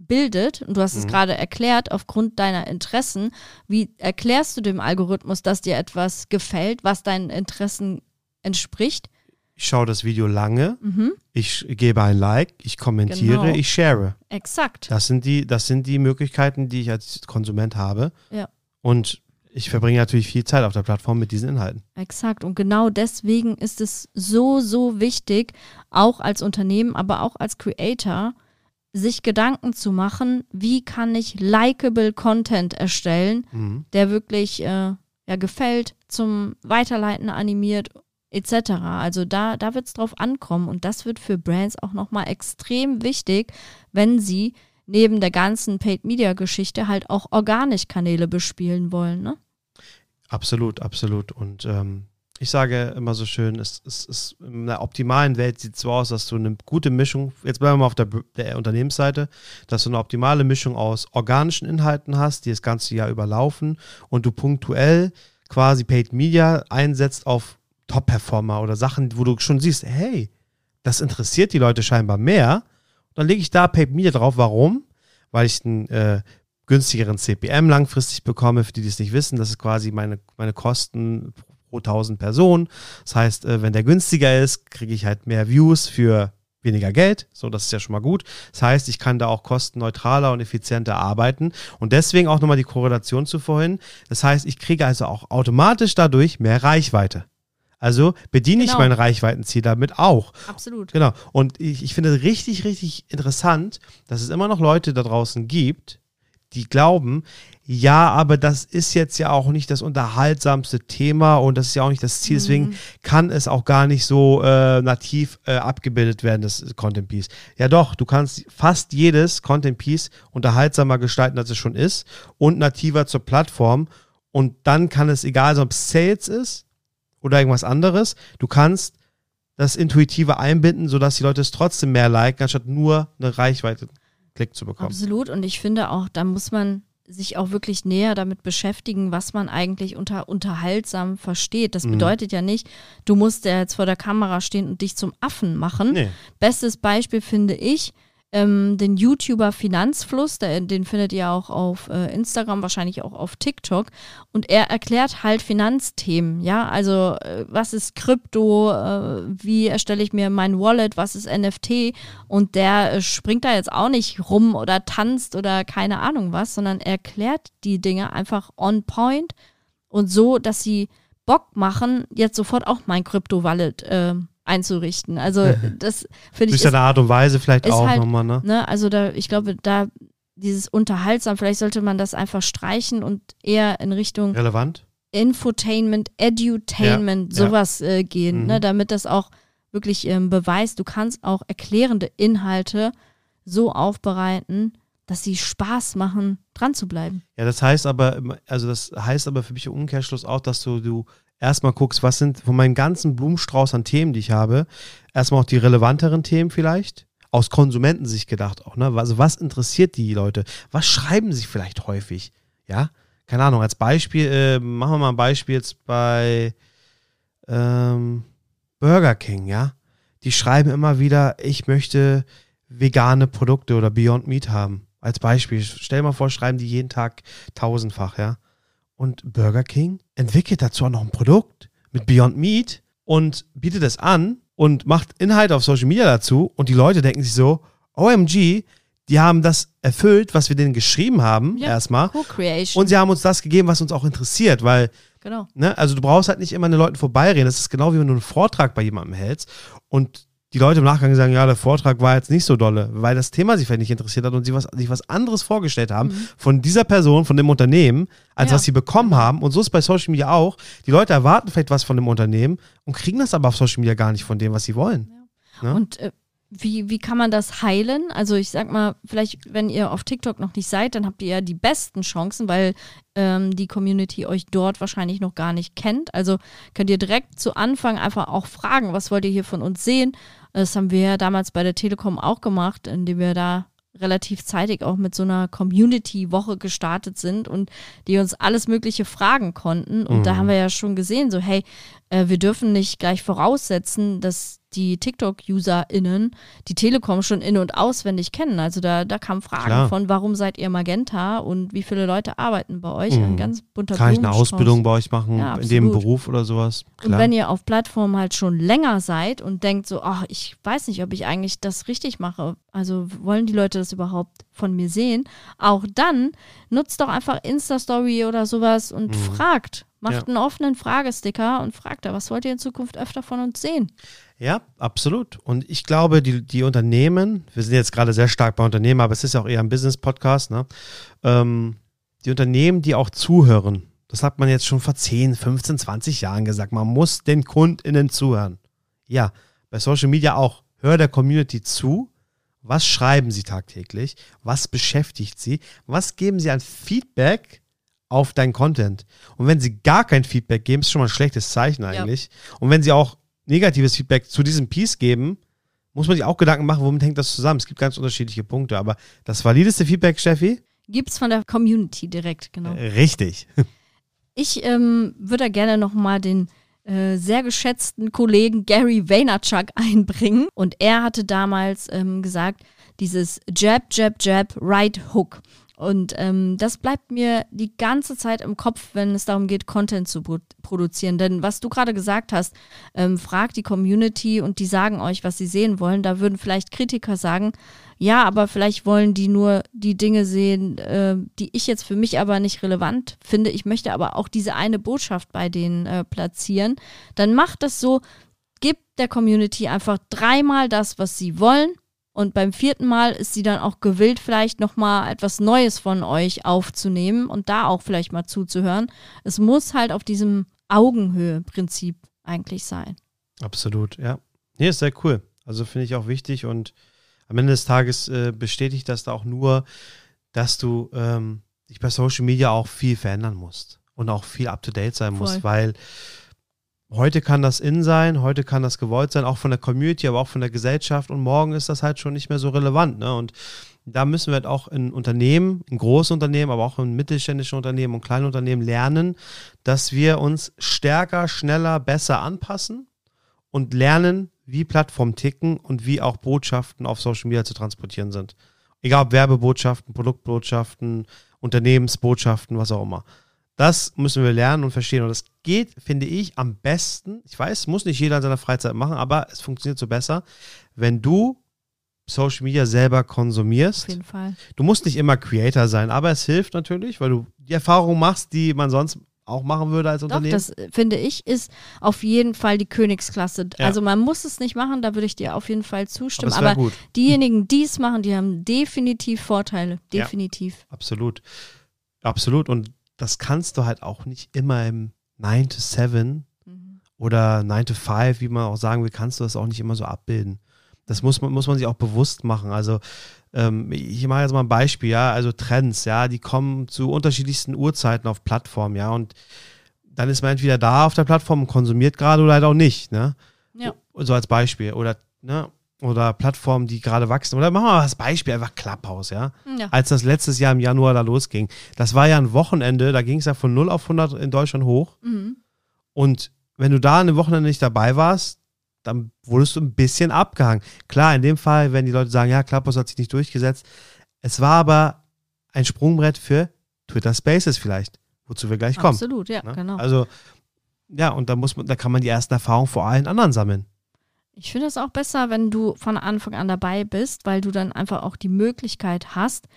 [SPEAKER 1] bildet, und du hast es
[SPEAKER 3] Mhm.
[SPEAKER 1] gerade erklärt, aufgrund deiner Interessen, wie erklärst du dem Algorithmus, dass dir etwas gefällt, was deinen Interessen entspricht?
[SPEAKER 3] Ich schaue das Video lange,
[SPEAKER 1] Mhm,
[SPEAKER 3] ich gebe ein Like, ich kommentiere,
[SPEAKER 1] Genau.
[SPEAKER 3] ich share.
[SPEAKER 1] exakt.
[SPEAKER 3] Das sind, die, das sind die Möglichkeiten, die ich als Konsument habe.
[SPEAKER 1] Ja.
[SPEAKER 3] Und ich verbringe natürlich viel Zeit auf der Plattform mit diesen Inhalten.
[SPEAKER 1] Exakt. Und genau deswegen ist es so, so wichtig, auch als Unternehmen, aber auch als Creator, sich Gedanken zu machen, wie kann ich likable Content erstellen,
[SPEAKER 3] Mhm.
[SPEAKER 1] der wirklich äh, ja, gefällt, zum Weiterleiten animiert, etc. Also da, da wird es drauf ankommen und das wird für Brands auch nochmal extrem wichtig, wenn sie neben der ganzen Paid-Media-Geschichte halt auch organisch Kanäle bespielen wollen. Ne?
[SPEAKER 3] Absolut, absolut. Und ähm, ich sage immer so schön, es, es, es, in einer optimalen Welt sieht es so aus, dass du eine gute Mischung, jetzt bleiben wir mal auf der, der, Unternehmensseite, dass du eine optimale Mischung aus organischen Inhalten hast, die das ganze Jahr überlaufen und du punktuell quasi Paid Media einsetzt auf Top-Performer oder Sachen, wo du schon siehst, hey, das interessiert die Leute scheinbar mehr. Dann lege ich da Paid Media drauf. Warum? Weil ich einen äh, günstigeren CPM langfristig bekomme, für die, die es nicht wissen. Das ist quasi meine, meine Kosten pro 1000 Personen. Das heißt, äh, wenn der günstiger ist, kriege ich halt mehr Views für weniger Geld. So, das ist ja schon mal gut. Das heißt, ich kann da auch kostenneutraler und effizienter arbeiten. Und deswegen auch nochmal die Korrelation zu vorhin. Das heißt, ich kriege also auch automatisch dadurch mehr Reichweite. Also bediene genau. ich mein Reichweitenziel damit auch.
[SPEAKER 1] Absolut.
[SPEAKER 3] Genau. Und ich, ich finde richtig, richtig interessant, dass es immer noch Leute da draußen gibt, die glauben, ja, aber das ist jetzt ja auch nicht das unterhaltsamste Thema und das ist ja auch nicht das Ziel. Mhm. Deswegen kann es auch gar nicht so äh, nativ äh, abgebildet werden, das Content Piece. Ja, doch, du kannst fast jedes Content Piece unterhaltsamer gestalten, als es schon ist und nativer zur Plattform. Und dann kann es egal sein, ob es Sales ist oder irgendwas anderes. Du kannst das Intuitive einbinden, sodass die Leute es trotzdem mehr liken, anstatt nur eine Reichweite Klick zu bekommen.
[SPEAKER 1] Absolut. Und ich finde auch, da muss man sich auch wirklich näher damit beschäftigen, was man eigentlich unter unterhaltsam versteht. Das mhm. bedeutet ja nicht, du musst ja jetzt vor der Kamera stehen und dich zum Affen machen. Nee. Bestes Beispiel finde ich, ähm, den YouTuber Finanzfluss, der, den findet ihr auch auf äh, Instagram, wahrscheinlich auch auf TikTok. Und er erklärt halt Finanzthemen, ja, also äh, was ist Krypto, äh, wie erstelle ich mir mein Wallet, was ist NFT und der äh, springt da jetzt auch nicht rum oder tanzt oder keine Ahnung was, sondern erklärt die Dinge einfach on point und so, dass sie Bock machen, jetzt sofort auch mein Krypto-Wallet äh, einzurichten. Also das finde ich.
[SPEAKER 3] Durch eine Art und Weise vielleicht auch halt, nochmal, ne?
[SPEAKER 1] ne? Also da, ich glaube, da dieses Unterhaltsam, vielleicht sollte man das einfach streichen und eher in Richtung
[SPEAKER 3] relevant.
[SPEAKER 1] Infotainment, Edutainment, ja, sowas ja. Äh, gehen, ne? mhm. ne? damit das auch wirklich ähm, beweist, du kannst auch erklärende Inhalte so aufbereiten, dass sie Spaß machen, dran zu bleiben.
[SPEAKER 3] Ja, das heißt aber, also das heißt aber für mich im Umkehrschluss auch, dass du, du erstmal guckst, was sind von meinem ganzen Blumenstrauß an Themen, die ich habe, erstmal auch die relevanteren Themen vielleicht, aus Konsumentensicht gedacht auch, ne? Also was interessiert die Leute? Was schreiben sie vielleicht häufig? Ja, keine Ahnung, als Beispiel, äh, machen wir mal ein Beispiel jetzt bei ähm, Burger King, ja. Die schreiben immer wieder, ich möchte vegane Produkte oder Beyond Meat haben. Als Beispiel. Stell dir mal vor, schreiben die jeden Tag tausendfach, ja. Und Burger King entwickelt dazu auch noch ein Produkt mit Beyond Meat und bietet es an und macht Inhalte auf Social Media dazu. Und die Leute denken sich so, OMG, die haben das erfüllt, was wir denen geschrieben haben, ja, erstmal. Und sie haben uns das gegeben, was uns auch interessiert, weil,
[SPEAKER 1] genau.
[SPEAKER 3] ne, also du brauchst halt nicht immer an den Leuten vorbeireden. Das ist genau wie wenn du einen Vortrag bei jemandem hältst und die Leute im Nachgang sagen, ja, der Vortrag war jetzt nicht so dolle, weil das Thema sie vielleicht nicht interessiert hat und sie was, sich was anderes vorgestellt haben mhm. von dieser Person, von dem Unternehmen, als ja. was sie bekommen haben. Und so ist es bei Social Media auch. Die Leute erwarten vielleicht was von dem Unternehmen und kriegen das aber auf Social Media gar nicht von dem, was sie wollen.
[SPEAKER 1] Ja. Ne? Und äh, wie, wie kann man das heilen? Also ich sag mal, vielleicht, wenn ihr auf TikTok noch nicht seid, dann habt ihr ja die besten Chancen, weil ähm, die Community euch dort wahrscheinlich noch gar nicht kennt. Also könnt ihr direkt zu Anfang einfach auch fragen, was wollt ihr hier von uns sehen? Das haben wir ja damals bei der Telekom auch gemacht, indem wir da relativ zeitig auch mit so einer Community-Woche gestartet sind und die uns alles Mögliche fragen konnten. Und mhm. da haben wir ja schon gesehen, so, hey, äh, wir dürfen nicht gleich voraussetzen, dass die TikTok-UserInnen die Telekom schon in- und auswendig kennen. Also da, da kamen Fragen Klar. von, warum seid ihr Magenta und wie viele Leute arbeiten bei euch? Mhm. Ein ganz bunter
[SPEAKER 3] Kann ich eine Ausbildung bei euch machen, ja, in dem Beruf oder sowas?
[SPEAKER 1] Klar. Und wenn ihr auf Plattformen halt schon länger seid und denkt so, ach, ich weiß nicht, ob ich eigentlich das richtig mache, also wollen die Leute das überhaupt von mir sehen, auch dann nutzt doch einfach Insta-Story oder sowas und mhm. fragt. Macht ja. einen offenen Fragesticker und fragt da, was wollt ihr in Zukunft öfter von uns sehen?
[SPEAKER 3] Ja, absolut. Und ich glaube, die, die Unternehmen, wir sind jetzt gerade sehr stark bei Unternehmen, aber es ist ja auch eher ein Business-Podcast, ne? Ähm, die Unternehmen, die auch zuhören, das hat man jetzt schon vor 10, 15, 20 Jahren gesagt, man muss den KundInnen zuhören. Ja, bei Social Media auch. Hör der Community zu Was schreiben sie tagtäglich? Was beschäftigt sie? Was geben sie an Feedback auf deinen Content? Und wenn sie gar kein Feedback geben, ist schon mal ein schlechtes Zeichen eigentlich. Ja. Und wenn sie auch negatives Feedback zu diesem Piece geben, muss man sich auch Gedanken machen, womit hängt das zusammen? Es gibt ganz unterschiedliche Punkte, aber das valideste Feedback, Steffi?
[SPEAKER 1] Gibt es von der Community direkt, genau.
[SPEAKER 3] Äh, richtig.
[SPEAKER 1] Ich ähm, würde da gerne nochmal den äh, sehr geschätzten Kollegen Gary Vaynerchuk einbringen. Und er hatte damals ähm, gesagt, dieses Jab, Jab, Jab, Right Hook. Und ähm, das bleibt mir die ganze Zeit im Kopf, wenn es darum geht, Content zu pro produzieren. Denn was du gerade gesagt hast, ähm, fragt die Community und die sagen euch, was sie sehen wollen. Da würden vielleicht Kritiker sagen, ja, aber vielleicht wollen die nur die Dinge sehen, äh, die ich jetzt für mich aber nicht relevant finde. Ich möchte aber auch diese eine Botschaft bei denen äh, platzieren. Dann macht das so, gibt der Community einfach dreimal das, was sie wollen und beim vierten Mal ist sie dann auch gewillt, vielleicht nochmal etwas Neues von euch aufzunehmen und da auch vielleicht mal zuzuhören. Es muss halt auf diesem Augenhöhe-Prinzip eigentlich sein.
[SPEAKER 3] Absolut, ja. Nee, ist sehr cool. Also finde ich auch wichtig und am Ende des Tages äh, bestätigt das da auch nur, dass du ähm, dich bei Social Media auch viel verändern musst und auch viel up to date sein Voll. musst, weil heute kann das in sein, heute kann das gewollt sein, auch von der Community, aber auch von der Gesellschaft und morgen ist das halt schon nicht mehr so relevant. Ne? Und da müssen wir halt auch in Unternehmen, in großen Unternehmen, aber auch in mittelständischen Unternehmen und kleinen Unternehmen lernen, dass wir uns stärker, schneller, besser anpassen und lernen, wie Plattformen ticken und wie auch Botschaften auf Social Media zu transportieren sind. Egal ob Werbebotschaften, Produktbotschaften, Unternehmensbotschaften, was auch immer. Das müssen wir lernen und verstehen. Und das geht, finde ich, am besten. Ich weiß, muss nicht jeder in seiner Freizeit machen, aber es funktioniert so besser, wenn du Social Media selber konsumierst.
[SPEAKER 1] Auf jeden Fall.
[SPEAKER 3] Du musst nicht immer Creator sein, aber es hilft natürlich, weil du die Erfahrung machst, die man sonst auch machen würde als Doch, Unternehmen.
[SPEAKER 1] Das äh, finde ich ist auf jeden Fall die Königsklasse. Ja. Also man muss es nicht machen, da würde ich dir auf jeden Fall zustimmen. Aber, aber diejenigen, die es machen, die haben definitiv Vorteile. Definitiv.
[SPEAKER 3] Ja, absolut. Absolut. Und das kannst du halt auch nicht immer im 9 to 7 mhm. oder 9 to 5, wie man auch sagen will, kannst du das auch nicht immer so abbilden. Das muss man, muss man sich auch bewusst machen. Also ähm, ich mache jetzt mal ein Beispiel, ja, also Trends, ja, die kommen zu unterschiedlichsten Uhrzeiten auf Plattformen, ja, und dann ist man entweder da auf der Plattform und konsumiert gerade oder halt auch nicht, ne? Ja. So als Beispiel. Oder, ne? Oder Plattformen, die gerade wachsen. Oder machen wir mal das Beispiel, einfach Clubhouse, ja? ja? Als das letztes Jahr im Januar da losging. Das war ja ein Wochenende, da ging es ja von 0 auf 100 in Deutschland hoch. Mhm. Und wenn du da eine Wochenende nicht dabei warst, dann wurdest du ein bisschen abgehangen. Klar, in dem Fall, wenn die Leute sagen, ja, Clubhouse hat sich nicht durchgesetzt. Es war aber ein Sprungbrett für Twitter Spaces vielleicht, wozu wir gleich kommen.
[SPEAKER 1] Absolut, ja, ne? genau.
[SPEAKER 3] Also, ja, und da muss man, da kann man die ersten Erfahrungen vor allen anderen sammeln.
[SPEAKER 1] Ich finde es auch besser, wenn du von Anfang an dabei bist, weil du dann einfach auch die Möglichkeit hast,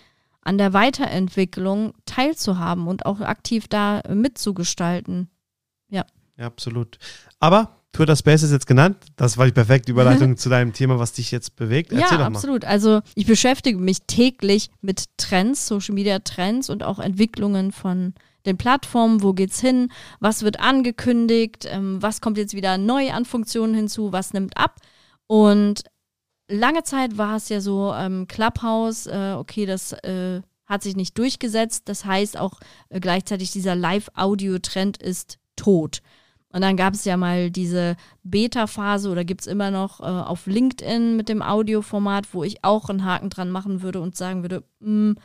[SPEAKER 1] an der Weiterentwicklung teilzuhaben und auch aktiv da mitzugestalten. Ja.
[SPEAKER 3] Ja, absolut. Aber Twitter Space ist jetzt genannt. Das war die perfekte Überleitung zu deinem Thema, was dich jetzt bewegt.
[SPEAKER 1] Erzähl ja, absolut. Also ich beschäftige mich täglich mit Trends, Social Media Trends und auch Entwicklungen von den Plattformen, wo geht's hin, was wird angekündigt, ähm, was kommt jetzt wieder neu an Funktionen hinzu, was nimmt ab. Und lange Zeit war es ja so, ähm, Clubhouse, äh, okay, das äh, hat sich nicht durchgesetzt. Das heißt auch äh, gleichzeitig dieser Live-Audio-Trend ist tot. Und dann gab es ja mal diese Beta-Phase oder gibt es immer noch äh, auf LinkedIn mit dem Audioformat, wo ich auch einen Haken dran machen würde und sagen würde, mh, mm,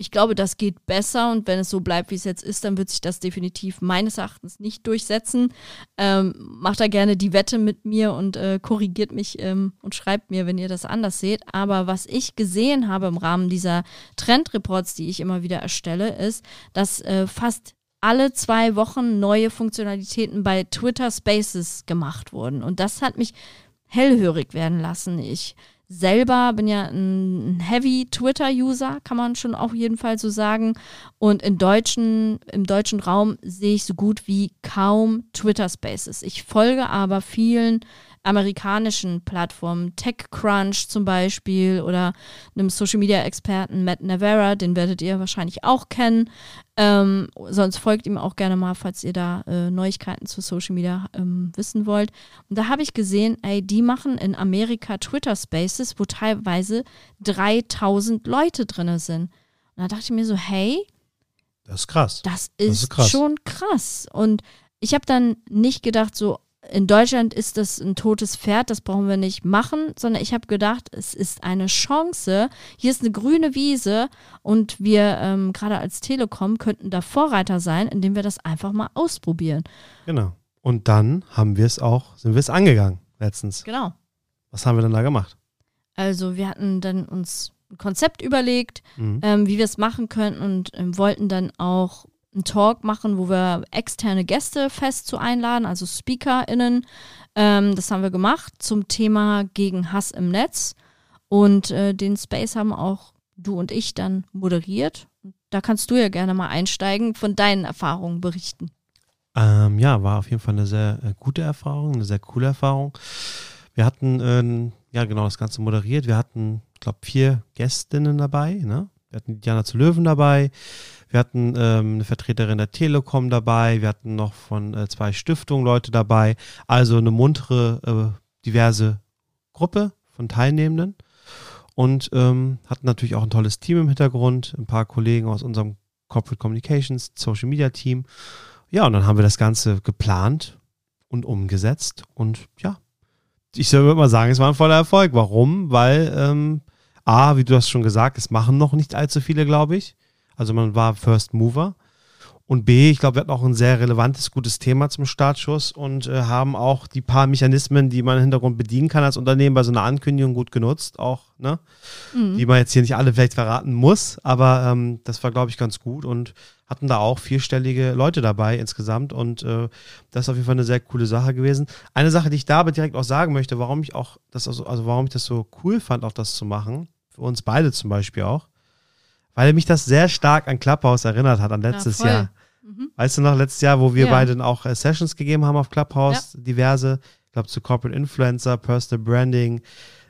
[SPEAKER 1] ich glaube, das geht besser und wenn es so bleibt, wie es jetzt ist, dann wird sich das definitiv meines Erachtens nicht durchsetzen. Ähm, macht da gerne die Wette mit mir und äh, korrigiert mich ähm, und schreibt mir, wenn ihr das anders seht. Aber was ich gesehen habe im Rahmen dieser Trendreports, die ich immer wieder erstelle, ist, dass äh, fast alle zwei Wochen neue Funktionalitäten bei Twitter Spaces gemacht wurden. Und das hat mich hellhörig werden lassen. Ich selber bin ja ein Heavy Twitter-User, kann man schon auf jeden Fall so sagen. Und in deutschen, im deutschen Raum sehe ich so gut wie kaum Twitter Spaces. Ich folge aber vielen amerikanischen Plattformen, TechCrunch zum Beispiel oder einem Social Media Experten Matt Navarra, den werdet ihr wahrscheinlich auch kennen. Ähm, sonst folgt ihm auch gerne mal, falls ihr da äh, Neuigkeiten zu Social Media ähm, wissen wollt. Und da habe ich gesehen, ey, die machen in Amerika Twitter Spaces, wo teilweise 3000 Leute drin sind. Und da dachte ich mir so, hey,
[SPEAKER 3] Das ist krass.
[SPEAKER 1] das ist,
[SPEAKER 3] ist krass.
[SPEAKER 1] schon krass. Und ich habe dann nicht gedacht, so in Deutschland ist das ein totes Pferd, das brauchen wir nicht machen, sondern ich habe gedacht, es ist eine Chance. Hier ist eine grüne Wiese und wir ähm, gerade als Telekom könnten da Vorreiter sein, indem wir das einfach mal ausprobieren.
[SPEAKER 3] Genau. Und dann haben wir es auch, sind wir es angegangen letztens.
[SPEAKER 1] Genau.
[SPEAKER 3] Was haben wir denn da gemacht?
[SPEAKER 1] Also wir hatten dann uns ein Konzept überlegt,
[SPEAKER 3] Mhm.
[SPEAKER 1] ähm, wie wir es machen könnten und ähm, wollten dann auch einen Talk machen, wo wir externe Gäste fest zu einladen, also SpeakerInnen. Ähm, das haben wir gemacht zum Thema gegen Hass im Netz. Und äh, den Space haben auch du und ich dann moderiert. Da kannst du ja gerne mal einsteigen, von deinen Erfahrungen berichten.
[SPEAKER 3] Ähm, ja, war auf jeden Fall eine sehr äh, gute Erfahrung, eine sehr coole Erfahrung. Wir hatten, ähm, ja genau, das Ganze moderiert. Wir hatten, glaube, vier Gästinnen dabei. Ne? Wir hatten Diana zu Löwen dabei. Wir hatten ähm, eine Vertreterin der Telekom dabei. Wir hatten noch von äh, zwei Stiftungen Leute dabei. Also eine muntere, äh, diverse Gruppe von Teilnehmenden. Und ähm, hatten natürlich auch ein tolles Team im Hintergrund. Ein paar Kollegen aus unserem Corporate Communications, Social Media Team. Ja, und dann haben wir das Ganze geplant und umgesetzt. Und ja, ich würde mal sagen, es war ein voller Erfolg. Warum? Weil, ähm, A, wie du hast schon gesagt, es machen noch nicht allzu viele, glaube ich. Also man war First Mover. Und B, ich glaube, wir hatten auch ein sehr relevantes, gutes Thema zum Startschuss und äh, haben auch die paar Mechanismen, die man im Hintergrund bedienen kann als Unternehmen bei so einer Ankündigung gut genutzt, auch, ne?
[SPEAKER 1] Mhm.
[SPEAKER 3] Die man jetzt hier nicht alle vielleicht verraten muss, aber ähm, das war, glaube ich, ganz gut und hatten da auch vierstellige Leute dabei insgesamt und äh, das ist auf jeden Fall eine sehr coole Sache gewesen. Eine Sache, die ich da aber direkt auch sagen möchte, warum ich auch das, also, also warum ich das so cool fand, auch das zu machen, für uns beide zum Beispiel auch, weil mich das sehr stark an Clubhouse erinnert hat, an letztes
[SPEAKER 1] voll.
[SPEAKER 3] Jahr.
[SPEAKER 1] Mhm.
[SPEAKER 3] Weißt du noch, letztes Jahr, wo wir
[SPEAKER 1] Ja.
[SPEAKER 3] beide dann auch äh, Sessions gegeben haben auf Clubhouse, diverse, ich glaube zu Corporate Influencer, Personal Branding,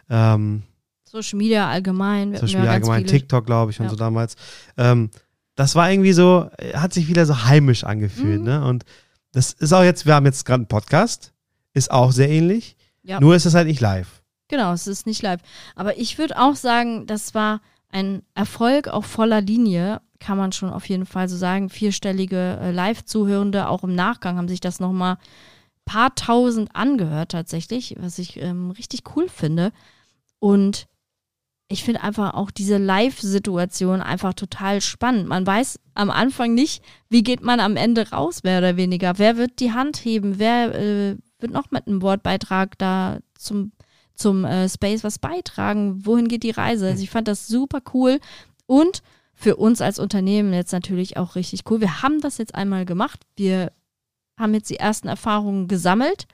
[SPEAKER 3] ähm,
[SPEAKER 1] Social Media allgemein. Ja ganz
[SPEAKER 3] allgemein TikTok, glaube ich, und
[SPEAKER 1] Ja.
[SPEAKER 3] so damals. Ähm, das war irgendwie so, äh, hat sich wieder so heimisch angefühlt,
[SPEAKER 1] Mhm.
[SPEAKER 3] ne? Und das ist auch jetzt, wir haben jetzt gerade einen Podcast, ist auch sehr ähnlich,
[SPEAKER 1] Ja.
[SPEAKER 3] nur ist es halt nicht live.
[SPEAKER 1] Genau, es ist nicht live. Aber ich würde auch sagen, das war ein Erfolg auf voller Linie, kann man schon auf jeden Fall so sagen. Vierstellige äh, Live-Zuhörende, auch im Nachgang haben sich das nochmal paar tausend angehört tatsächlich, was ich ähm, richtig cool finde. Und ich finde einfach auch diese Live-Situation einfach total spannend. Man weiß am Anfang nicht, wie geht man am Ende raus, mehr oder weniger. Wer wird die Hand heben? Wer äh, wird noch mit einem Wortbeitrag da zum, zum äh, Space was beitragen? Wohin geht die Reise? Also ich fand das super cool und für uns als Unternehmen jetzt natürlich auch richtig cool. Wir haben das jetzt einmal gemacht. Wir haben jetzt die ersten Erfahrungen gesammelt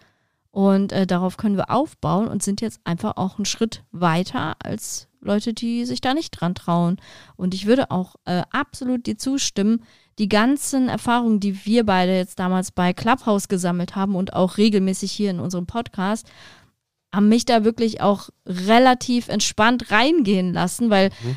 [SPEAKER 1] und äh, darauf können wir aufbauen und sind jetzt einfach auch einen Schritt weiter als Leute, die sich da nicht dran trauen. Und ich würde auch äh, absolut dir zustimmen, die ganzen Erfahrungen, die wir beide jetzt damals bei Clubhouse gesammelt haben und auch regelmäßig hier in unserem Podcast, haben mich da wirklich auch relativ entspannt reingehen lassen, weil,
[SPEAKER 3] Mhm.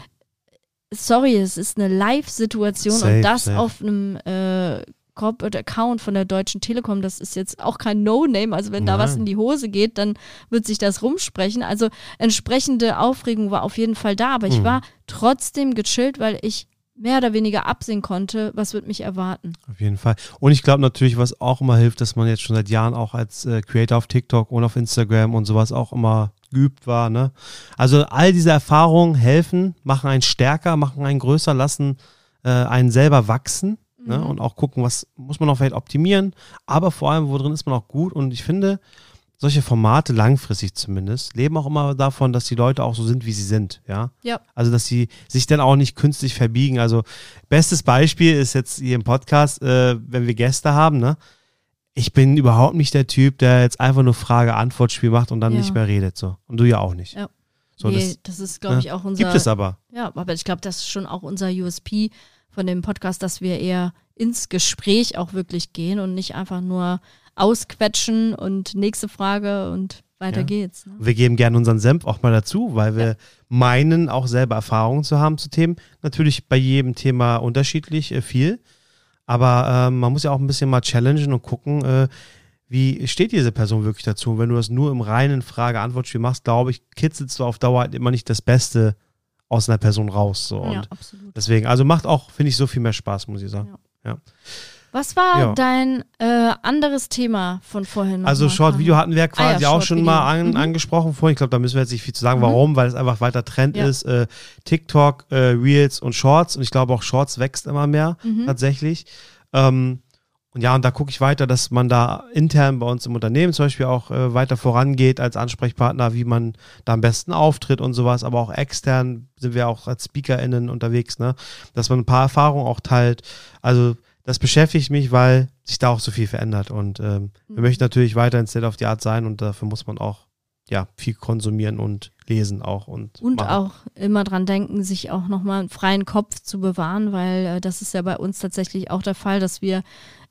[SPEAKER 1] sorry, es ist eine Live-Situation und das
[SPEAKER 3] safe.
[SPEAKER 1] auf einem äh, Corporate Account von der Deutschen Telekom, das ist jetzt auch kein No-Name. Also wenn da was
[SPEAKER 3] Nein.
[SPEAKER 1] in die Hose geht, dann wird sich das rumsprechen. Also entsprechende Aufregung war auf jeden Fall da, aber ich
[SPEAKER 3] Mhm.
[SPEAKER 1] war trotzdem gechillt, weil ich mehr oder weniger absehen konnte, was wird mich erwarten.
[SPEAKER 3] Auf jeden Fall. Und ich glaube natürlich, was auch immer hilft, dass man jetzt schon seit Jahren auch als äh, Creator auf TikTok und auf Instagram und sowas auch immer geübt war. Ne? Also all diese Erfahrungen helfen, machen einen stärker, machen einen größer, lassen äh, einen selber wachsen ne?
[SPEAKER 1] Mhm.
[SPEAKER 3] und auch gucken, was muss man auch vielleicht optimieren, aber vor allem, wo drin ist man auch gut. Und ich finde, solche Formate, langfristig zumindest, leben auch immer davon, dass die Leute auch so sind, wie sie sind. Ja.
[SPEAKER 1] Ja.
[SPEAKER 3] Also, dass sie sich dann auch nicht künstlich verbiegen. Also, bestes Beispiel ist jetzt hier im Podcast, äh, wenn wir Gäste haben, ne? Ich bin überhaupt nicht der Typ, der jetzt einfach nur Frage-Antwort-Spiel macht und dann
[SPEAKER 1] Ja.
[SPEAKER 3] nicht mehr redet. So. Und du ja auch nicht.
[SPEAKER 1] Ja.
[SPEAKER 3] So,
[SPEAKER 1] nee,
[SPEAKER 3] das
[SPEAKER 1] das, ist, glaube
[SPEAKER 3] ne,
[SPEAKER 1] ich, auch unser.
[SPEAKER 3] gibt es aber.
[SPEAKER 1] Ja, aber ich glaube, das ist schon auch unser USP von dem Podcast, dass wir eher ins Gespräch auch wirklich gehen und nicht einfach nur ausquetschen und nächste Frage und weiter
[SPEAKER 3] Ja.
[SPEAKER 1] geht's. Ne?
[SPEAKER 3] Wir geben gerne unseren Senf auch mal dazu, weil wir meinen, auch selber Erfahrungen zu haben zu Themen. Natürlich bei jedem Thema unterschiedlich äh, viel. Aber ähm, man muss ja auch ein bisschen mal challengen und gucken, äh, wie steht diese Person wirklich dazu. Und wenn du das nur im reinen Frage-Antwort-Spiel machst, glaube ich, kitzelst du auf Dauer halt immer nicht das Beste aus einer Person raus. So.
[SPEAKER 1] Ja,
[SPEAKER 3] Und
[SPEAKER 1] absolut.
[SPEAKER 3] deswegen, also macht auch, finde ich, so viel mehr Spaß, muss ich sagen.
[SPEAKER 1] Was war
[SPEAKER 3] Ja.
[SPEAKER 1] dein äh, anderes Thema von vorhin? noch
[SPEAKER 3] Also
[SPEAKER 1] mal,
[SPEAKER 3] Short-Video
[SPEAKER 1] Karin?
[SPEAKER 3] hatten wir quasi
[SPEAKER 1] Ah ja,
[SPEAKER 3] auch schon mal an.
[SPEAKER 1] Mhm.
[SPEAKER 3] angesprochen vorhin. Ich glaube, da müssen wir jetzt nicht viel zu sagen.
[SPEAKER 1] Mhm.
[SPEAKER 3] Warum? Weil es einfach weiter Trend
[SPEAKER 1] Ja.
[SPEAKER 3] ist. Äh, TikTok, äh, Reels und Shorts. Und ich glaube auch Shorts wächst immer mehr
[SPEAKER 1] Mhm.
[SPEAKER 3] tatsächlich. Ähm, und ja, und da gucke ich weiter, dass man da intern bei uns im Unternehmen zum Beispiel auch äh, weiter vorangeht als Ansprechpartner, wie man da am besten auftritt und sowas. Aber auch extern sind wir auch als SpeakerInnen unterwegs, ne? Dass man ein paar Erfahrungen auch teilt. Also das beschäftigt mich, weil sich da auch so viel verändert. Und ähm, wir
[SPEAKER 1] Mhm.
[SPEAKER 3] möchten natürlich weiter in State of the Art sein und dafür muss man auch ja, viel konsumieren und lesen auch. Und,
[SPEAKER 1] Und
[SPEAKER 3] machen.
[SPEAKER 1] auch immer dran denken, sich auch nochmal einen freien Kopf zu bewahren, weil äh, das ist ja bei uns tatsächlich auch der Fall, dass wir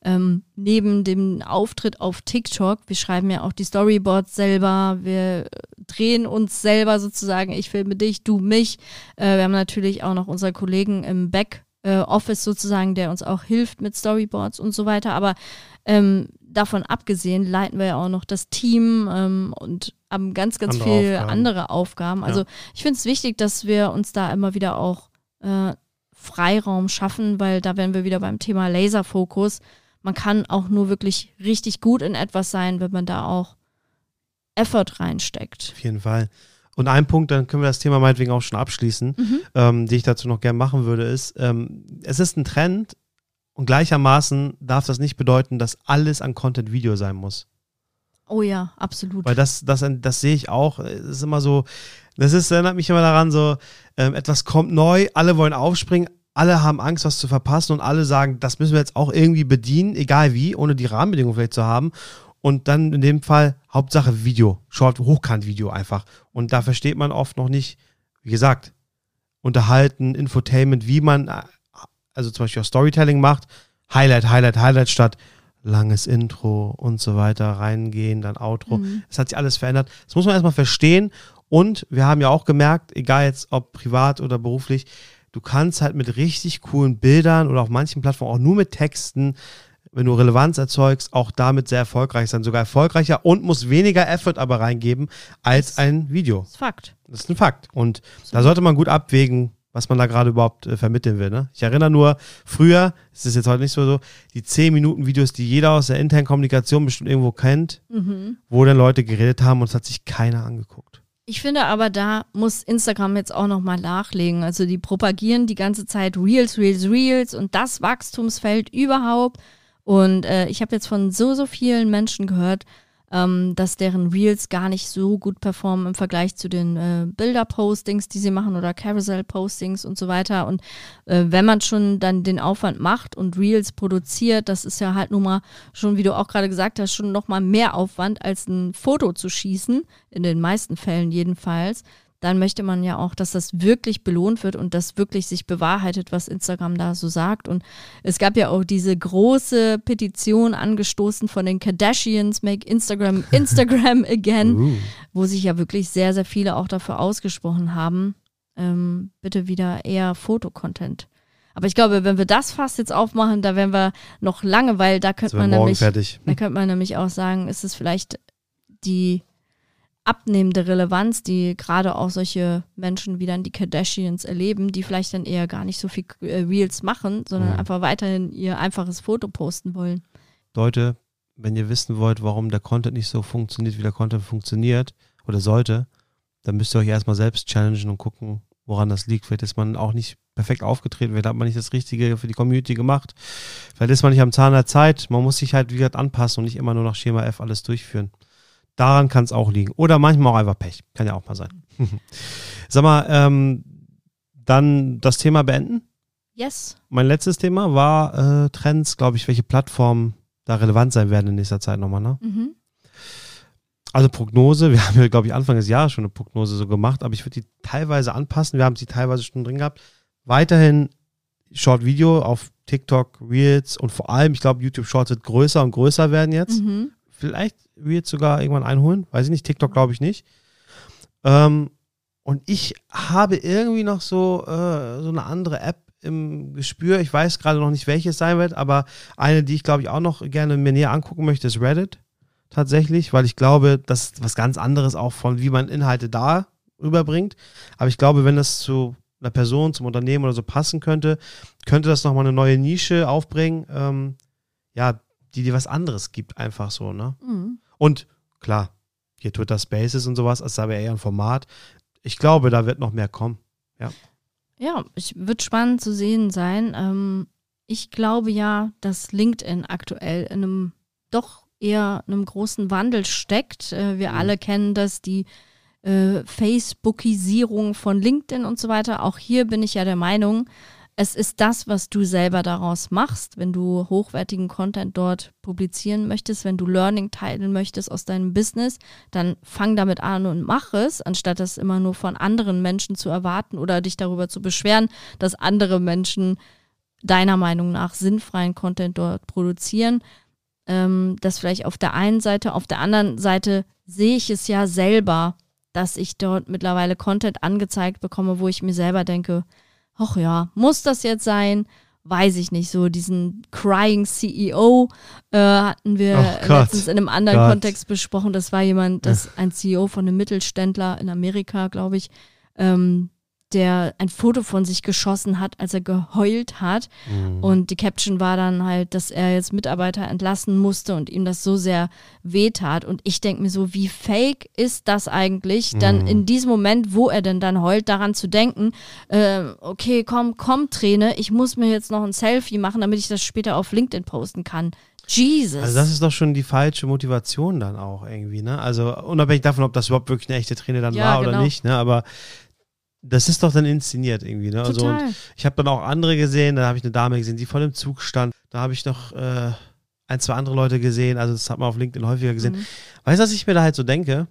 [SPEAKER 1] ähm, neben dem Auftritt auf TikTok, wir schreiben ja auch die Storyboards selber, wir drehen uns selber sozusagen, ich filme dich, du mich. Äh, wir haben natürlich auch noch unsere Kollegen im Back. Äh, Office sozusagen, der uns auch hilft mit Storyboards und so weiter. Aber ähm, davon abgesehen leiten wir ja auch noch das Team ähm, und haben ganz, ganz
[SPEAKER 3] Andere
[SPEAKER 1] viele
[SPEAKER 3] Aufgaben.
[SPEAKER 1] andere Aufgaben. Also ich finde es wichtig, dass wir uns da immer wieder auch äh, Freiraum schaffen, weil da wären wir wieder beim Thema Laserfokus. Man kann auch nur wirklich richtig gut in etwas sein, wenn man da auch Effort reinsteckt.
[SPEAKER 3] Auf jeden Fall. Und ein Punkt, dann können wir das Thema meinetwegen auch schon abschließen,
[SPEAKER 1] Mhm.
[SPEAKER 3] ähm, die ich dazu noch gerne machen würde, ist, ähm, es ist ein Trend und gleichermaßen darf das nicht bedeuten, dass alles an Content Video sein muss.
[SPEAKER 1] Oh ja, absolut.
[SPEAKER 3] Weil das, das, das sehe ich auch. Es ist immer so, das ist, erinnert mich immer daran, so, ähm, etwas kommt neu, alle wollen aufspringen, alle haben Angst, was zu verpassen und alle sagen, das müssen wir jetzt auch irgendwie bedienen, egal wie, ohne die Rahmenbedingungen vielleicht zu haben. Und dann in dem Fall Hauptsache Video, Short, Hochkant-Video einfach. Und da versteht man oft noch nicht, wie gesagt, Unterhalten, Infotainment, wie man, äh, also zum Beispiel auch Storytelling macht, Highlight, Highlight, Highlight statt langes Intro und so weiter, reingehen, dann Outro.
[SPEAKER 1] Mhm.
[SPEAKER 3] Es hat sich alles verändert. Das muss man erstmal verstehen. Und wir haben ja auch gemerkt, egal jetzt ob privat oder beruflich, du kannst halt mit richtig coolen Bildern oder auf manchen Plattformen auch nur mit Texten, wenn du Relevanz erzeugst, auch damit sehr erfolgreich sein. Sogar erfolgreicher und muss weniger Effort aber reingeben als ein Video.
[SPEAKER 1] Das ist Fakt.
[SPEAKER 3] Das ist ein Fakt. Und da sollte man gut abwägen, was man da gerade überhaupt äh, vermitteln will. Ne? Ich erinnere nur, früher, es ist jetzt heute nicht so, so die 10 Minuten Videos, die jeder aus der internen Kommunikation bestimmt irgendwo kennt,
[SPEAKER 1] Mhm.
[SPEAKER 3] wo dann Leute geredet haben und es hat sich keiner angeguckt.
[SPEAKER 1] Ich finde aber, da muss Instagram jetzt auch nochmal nachlegen. Also die propagieren die ganze Zeit Reels, Reels, Reels und das Wachstumsfeld überhaupt. Und äh, ich habe jetzt von so, so vielen Menschen gehört, ähm, dass deren Reels gar nicht so gut performen im Vergleich zu den äh, Bilder-Postings, die sie machen oder Carousel-Postings und so weiter. Und äh, wenn man schon dann den Aufwand macht und Reels produziert, das ist ja halt nun mal schon, wie du auch gerade gesagt hast, schon nochmal mehr Aufwand als ein Foto zu schießen, in den meisten Fällen jedenfalls. Dann möchte man ja auch, dass das wirklich belohnt wird und das wirklich sich bewahrheitet, was Instagram da so sagt. Und es gab ja auch diese große Petition angestoßen von den Kardashians, Make Instagram Instagram again
[SPEAKER 3] Uh.
[SPEAKER 1] wo sich ja wirklich sehr, sehr viele auch dafür ausgesprochen haben, ähm, bitte wieder eher Fotocontent. Aber ich glaube, wenn wir das fast jetzt aufmachen, da wären wir noch lange, weil da könnte man nämlich,
[SPEAKER 3] fertig.
[SPEAKER 1] da könnte man nämlich auch sagen, ist es vielleicht die abnehmende Relevanz, die gerade auch solche Menschen wie dann die Kardashians erleben, die vielleicht dann eher gar nicht so viel äh, Reels machen, sondern
[SPEAKER 3] Mhm.
[SPEAKER 1] einfach weiterhin ihr einfaches Foto posten wollen.
[SPEAKER 3] Leute, wenn ihr wissen wollt, warum der Content nicht so funktioniert, wie der Content funktioniert oder sollte, dann müsst ihr euch erstmal selbst challengen und gucken, woran das liegt. Vielleicht ist man auch nicht perfekt aufgetreten, vielleicht hat man nicht das Richtige für die Community gemacht. Vielleicht ist man nicht am Zahn der Zeit. Man muss sich halt, wie gesagt, anpassen und nicht immer nur nach Schema F alles durchführen. Daran kann es auch liegen. Oder manchmal auch einfach Pech. Kann ja auch mal sein. Sag mal, ähm, dann das Thema beenden.
[SPEAKER 1] Yes.
[SPEAKER 3] Mein letztes Thema war äh, Trends, glaube ich, welche Plattformen da relevant sein werden in nächster Zeit nochmal. Ne?
[SPEAKER 1] Mhm.
[SPEAKER 3] Also Prognose, wir haben ja, glaube ich, Anfang des Jahres schon eine Prognose so gemacht, aber ich würde die teilweise anpassen. Wir haben sie teilweise schon drin gehabt. Weiterhin Short Video auf TikTok, Reels und vor allem, ich glaube, YouTube Shorts wird größer und größer werden jetzt.
[SPEAKER 1] Mhm.
[SPEAKER 3] Vielleicht Reels sogar irgendwann einholen, weiß ich nicht. TikTok glaube ich nicht. Ähm, und ich habe irgendwie noch so, äh, so eine andere App im Gespür. Ich weiß gerade noch nicht, welches sein wird, aber eine, die ich glaube ich auch noch gerne mir näher angucken möchte, ist Reddit. Tatsächlich, weil ich glaube, das ist was ganz anderes auch von, wie man Inhalte da rüberbringt. Aber ich glaube, wenn das zu einer Person, zum Unternehmen oder so passen könnte, könnte das nochmal eine neue Nische aufbringen, ähm, ja, die dir was anderes gibt, einfach so, ne?
[SPEAKER 1] Mhm.
[SPEAKER 3] Und klar, hier Twitter Spaces und sowas, das ist aber eher ein Format. Ich glaube, da wird noch mehr kommen.
[SPEAKER 1] Ja, ich wird spannend zu sehen sein. Ähm, ich glaube ja, dass LinkedIn aktuell in einem doch eher einem großen Wandel steckt. Äh, wir
[SPEAKER 3] Mhm.
[SPEAKER 1] alle kennen das, die äh, Facebookisierung von LinkedIn und so weiter. Auch hier bin ich ja der Meinung, es ist das, was du selber daraus machst, wenn du hochwertigen Content dort publizieren möchtest, wenn du Learning teilen möchtest aus deinem Business, dann fang damit an und mach es, anstatt das immer nur von anderen Menschen zu erwarten oder dich darüber zu beschweren, dass andere Menschen deiner Meinung nach sinnfreien Content dort produzieren. Ähm, das vielleicht auf der einen Seite, auf der anderen Seite sehe ich es ja selber, dass ich dort mittlerweile Content angezeigt bekomme, wo ich mir selber denke, ach ja, muss das jetzt sein? Weiß ich nicht. So diesen Crying CEO äh, hatten wir
[SPEAKER 3] Oh Gott.
[SPEAKER 1] letztens in einem anderen
[SPEAKER 3] Gott.
[SPEAKER 1] Kontext besprochen. Das war jemand, das ein CEO von einem Mittelständler in Amerika, glaube ich, ähm, der ein Foto von sich geschossen hat, als er geheult hat.
[SPEAKER 3] Mhm.
[SPEAKER 1] Und die Caption war dann halt, dass er jetzt Mitarbeiter entlassen musste und ihm das so sehr wehtat. Und ich denke mir so, wie fake ist das eigentlich, dann
[SPEAKER 3] Mhm.
[SPEAKER 1] in diesem Moment, wo er denn dann heult, daran zu denken, äh, okay, komm, komm, Träne, ich muss mir jetzt noch ein Selfie machen, damit ich das später auf LinkedIn posten kann. Jesus.
[SPEAKER 3] Also das ist doch schon die falsche Motivation dann auch irgendwie, ne? Also unabhängig davon, ob das überhaupt wirklich eine echte Träne dann
[SPEAKER 1] Ja,
[SPEAKER 3] war oder
[SPEAKER 1] genau.
[SPEAKER 3] nicht, ne? Aber das ist doch dann inszeniert irgendwie, ne? Also und ich habe dann auch andere gesehen, da habe ich eine Dame gesehen, die vor dem Zug stand. Da habe ich noch äh, ein, zwei andere Leute gesehen, also das hat man auf LinkedIn häufiger gesehen.
[SPEAKER 1] Mhm.
[SPEAKER 3] Weißt du, was ich mir da halt so denke?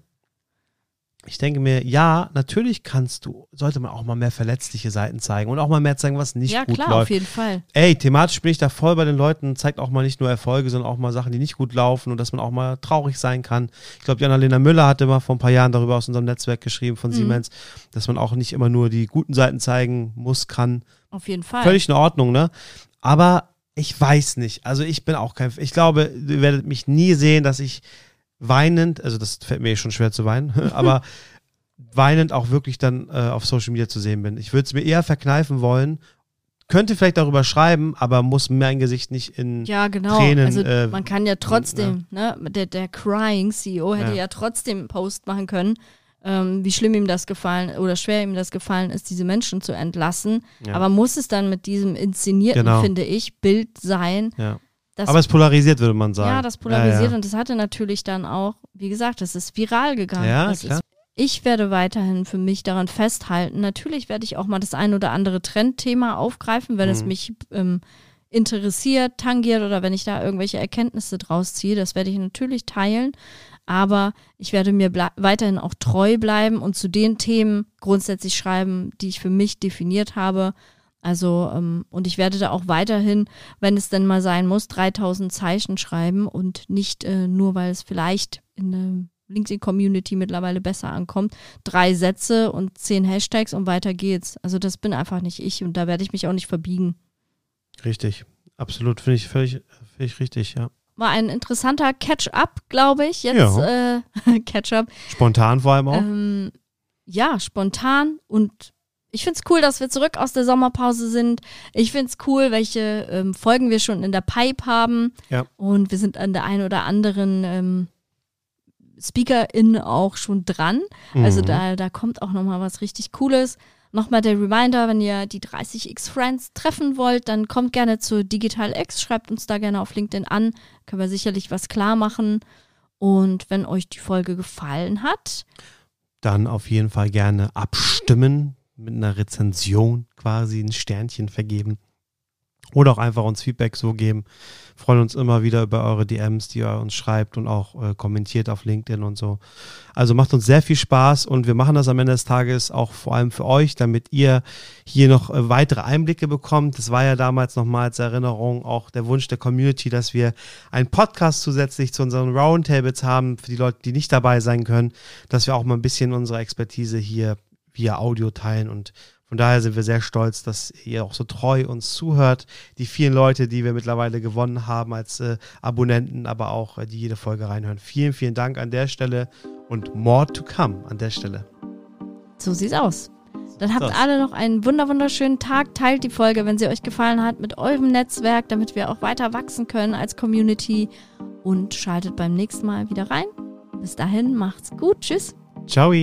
[SPEAKER 3] Ich denke mir, ja, natürlich kannst du, sollte man auch mal mehr verletzliche Seiten zeigen und auch mal mehr zeigen, was nicht
[SPEAKER 1] ja,
[SPEAKER 3] gut
[SPEAKER 1] klar,
[SPEAKER 3] läuft.
[SPEAKER 1] auf jeden Fall.
[SPEAKER 3] Ey, thematisch bin ich da voll bei den Leuten, zeigt auch mal nicht nur Erfolge, sondern auch mal Sachen, die nicht gut laufen und dass man auch mal traurig sein kann. Ich glaube, die Annalena Müller hatte mal vor ein paar Jahren darüber aus unserem Netzwerk geschrieben von
[SPEAKER 1] Mhm.
[SPEAKER 3] Siemens, dass man auch nicht immer nur die guten Seiten zeigen muss, kann.
[SPEAKER 1] Auf jeden Fall.
[SPEAKER 3] Völlig in Ordnung, ne? Aber ich weiß nicht. Also ich bin auch kein, ich glaube, ihr werdet mich nie sehen, dass ich weinend, also das fällt mir schon schwer zu weinen, aber weinend auch wirklich dann äh, auf Social Media zu sehen bin. Ich würde es mir eher verkneifen wollen, könnte vielleicht darüber schreiben, aber muss mein Gesicht nicht in.
[SPEAKER 1] Ja, genau.
[SPEAKER 3] Tränen,
[SPEAKER 1] also
[SPEAKER 3] äh,
[SPEAKER 1] man kann ja trotzdem, ne, der, der Crying CEO hätte
[SPEAKER 3] Ja.
[SPEAKER 1] ja. trotzdem einen Post machen können, ähm, wie schlimm ihm das gefallen oder schwer ihm das gefallen ist, diese Menschen zu entlassen.
[SPEAKER 3] Ja.
[SPEAKER 1] Aber muss es dann mit diesem inszenierten,
[SPEAKER 3] Genau.
[SPEAKER 1] finde ich, Bild sein?
[SPEAKER 3] Ja.
[SPEAKER 1] Das,
[SPEAKER 3] Aber es polarisiert, würde man sagen.
[SPEAKER 1] ja, das polarisiert
[SPEAKER 3] Ja,
[SPEAKER 1] und das hatte natürlich dann auch, wie gesagt, das ist viral gegangen.
[SPEAKER 3] ja.
[SPEAKER 1] das
[SPEAKER 3] ja klar.
[SPEAKER 1] Ist, ich werde weiterhin für mich daran festhalten. Natürlich werde ich auch mal das ein oder andere Trendthema aufgreifen, wenn es
[SPEAKER 3] Mhm.
[SPEAKER 1] mich ähm, interessiert, tangiert oder wenn ich da irgendwelche Erkenntnisse draus ziehe. Das werde ich natürlich teilen. Aber ich werde mir weiterhin auch treu bleiben und zu den Themen grundsätzlich schreiben, die ich für mich definiert habe. Also, ähm, und ich werde da auch weiterhin, wenn es denn mal sein muss, 3000 Zeichen schreiben und nicht äh, nur, weil es vielleicht in der LinkedIn-Community mittlerweile besser ankommt, drei Sätze und zehn Hashtags und weiter geht's. Also, das bin einfach nicht ich und da werde ich mich auch nicht verbiegen.
[SPEAKER 3] Richtig. Absolut. Finde ich völlig, völlig richtig, ja.
[SPEAKER 1] War ein interessanter Catch-up, glaube ich. Jetzt äh, Catch-up.
[SPEAKER 3] Spontan vor allem auch.
[SPEAKER 1] Ähm, ja, spontan und ich finde es cool, dass wir zurück aus der Sommerpause sind. Ich finde es cool, welche ähm, Folgen wir schon in der Pipe haben.
[SPEAKER 3] Ja.
[SPEAKER 1] Und wir sind an der einen oder anderen ähm, SpeakerIn auch schon dran. Also
[SPEAKER 3] Mhm.
[SPEAKER 1] da, da kommt auch nochmal was richtig Cooles. Nochmal der Reminder, wenn ihr die 30x Friends treffen wollt, dann kommt gerne zu Digital X, schreibt uns da gerne auf LinkedIn an. Können wir sicherlich was klar machen. Und wenn euch die Folge gefallen hat,
[SPEAKER 3] Dann auf jeden Fall gerne abstimmen, mit einer Rezension quasi ein Sternchen vergeben. Oder auch einfach uns Feedback so geben. Freuen uns immer wieder über eure DMs, die ihr uns schreibt und auch äh, kommentiert auf LinkedIn und so. Also macht uns sehr viel Spaß und wir machen das am Ende des Tages auch vor allem für euch, damit ihr hier noch äh, weitere Einblicke bekommt. Das war ja damals nochmal als Erinnerung auch der Wunsch der Community, dass wir einen Podcast zusätzlich zu unseren Roundtables haben, für die Leute, die nicht dabei sein können, dass wir auch mal ein bisschen unsere Expertise hier via Audio teilen und Von daher sind wir sehr stolz, dass ihr auch so treu uns zuhört. Die vielen Leute, die wir mittlerweile gewonnen haben als äh, Abonnenten, aber auch äh, die jede Folge reinhören. Vielen, vielen Dank an der Stelle und more to come an der Stelle.
[SPEAKER 1] So sieht's aus. Dann habt
[SPEAKER 3] Das.
[SPEAKER 1] alle noch einen wunder wunderschönen Tag. Teilt die Folge, wenn sie euch gefallen hat, mit eurem Netzwerk, damit wir auch weiter wachsen können als Community. Und schaltet beim nächsten Mal wieder rein. Bis dahin, macht's gut. Tschüss.
[SPEAKER 3] Ciao.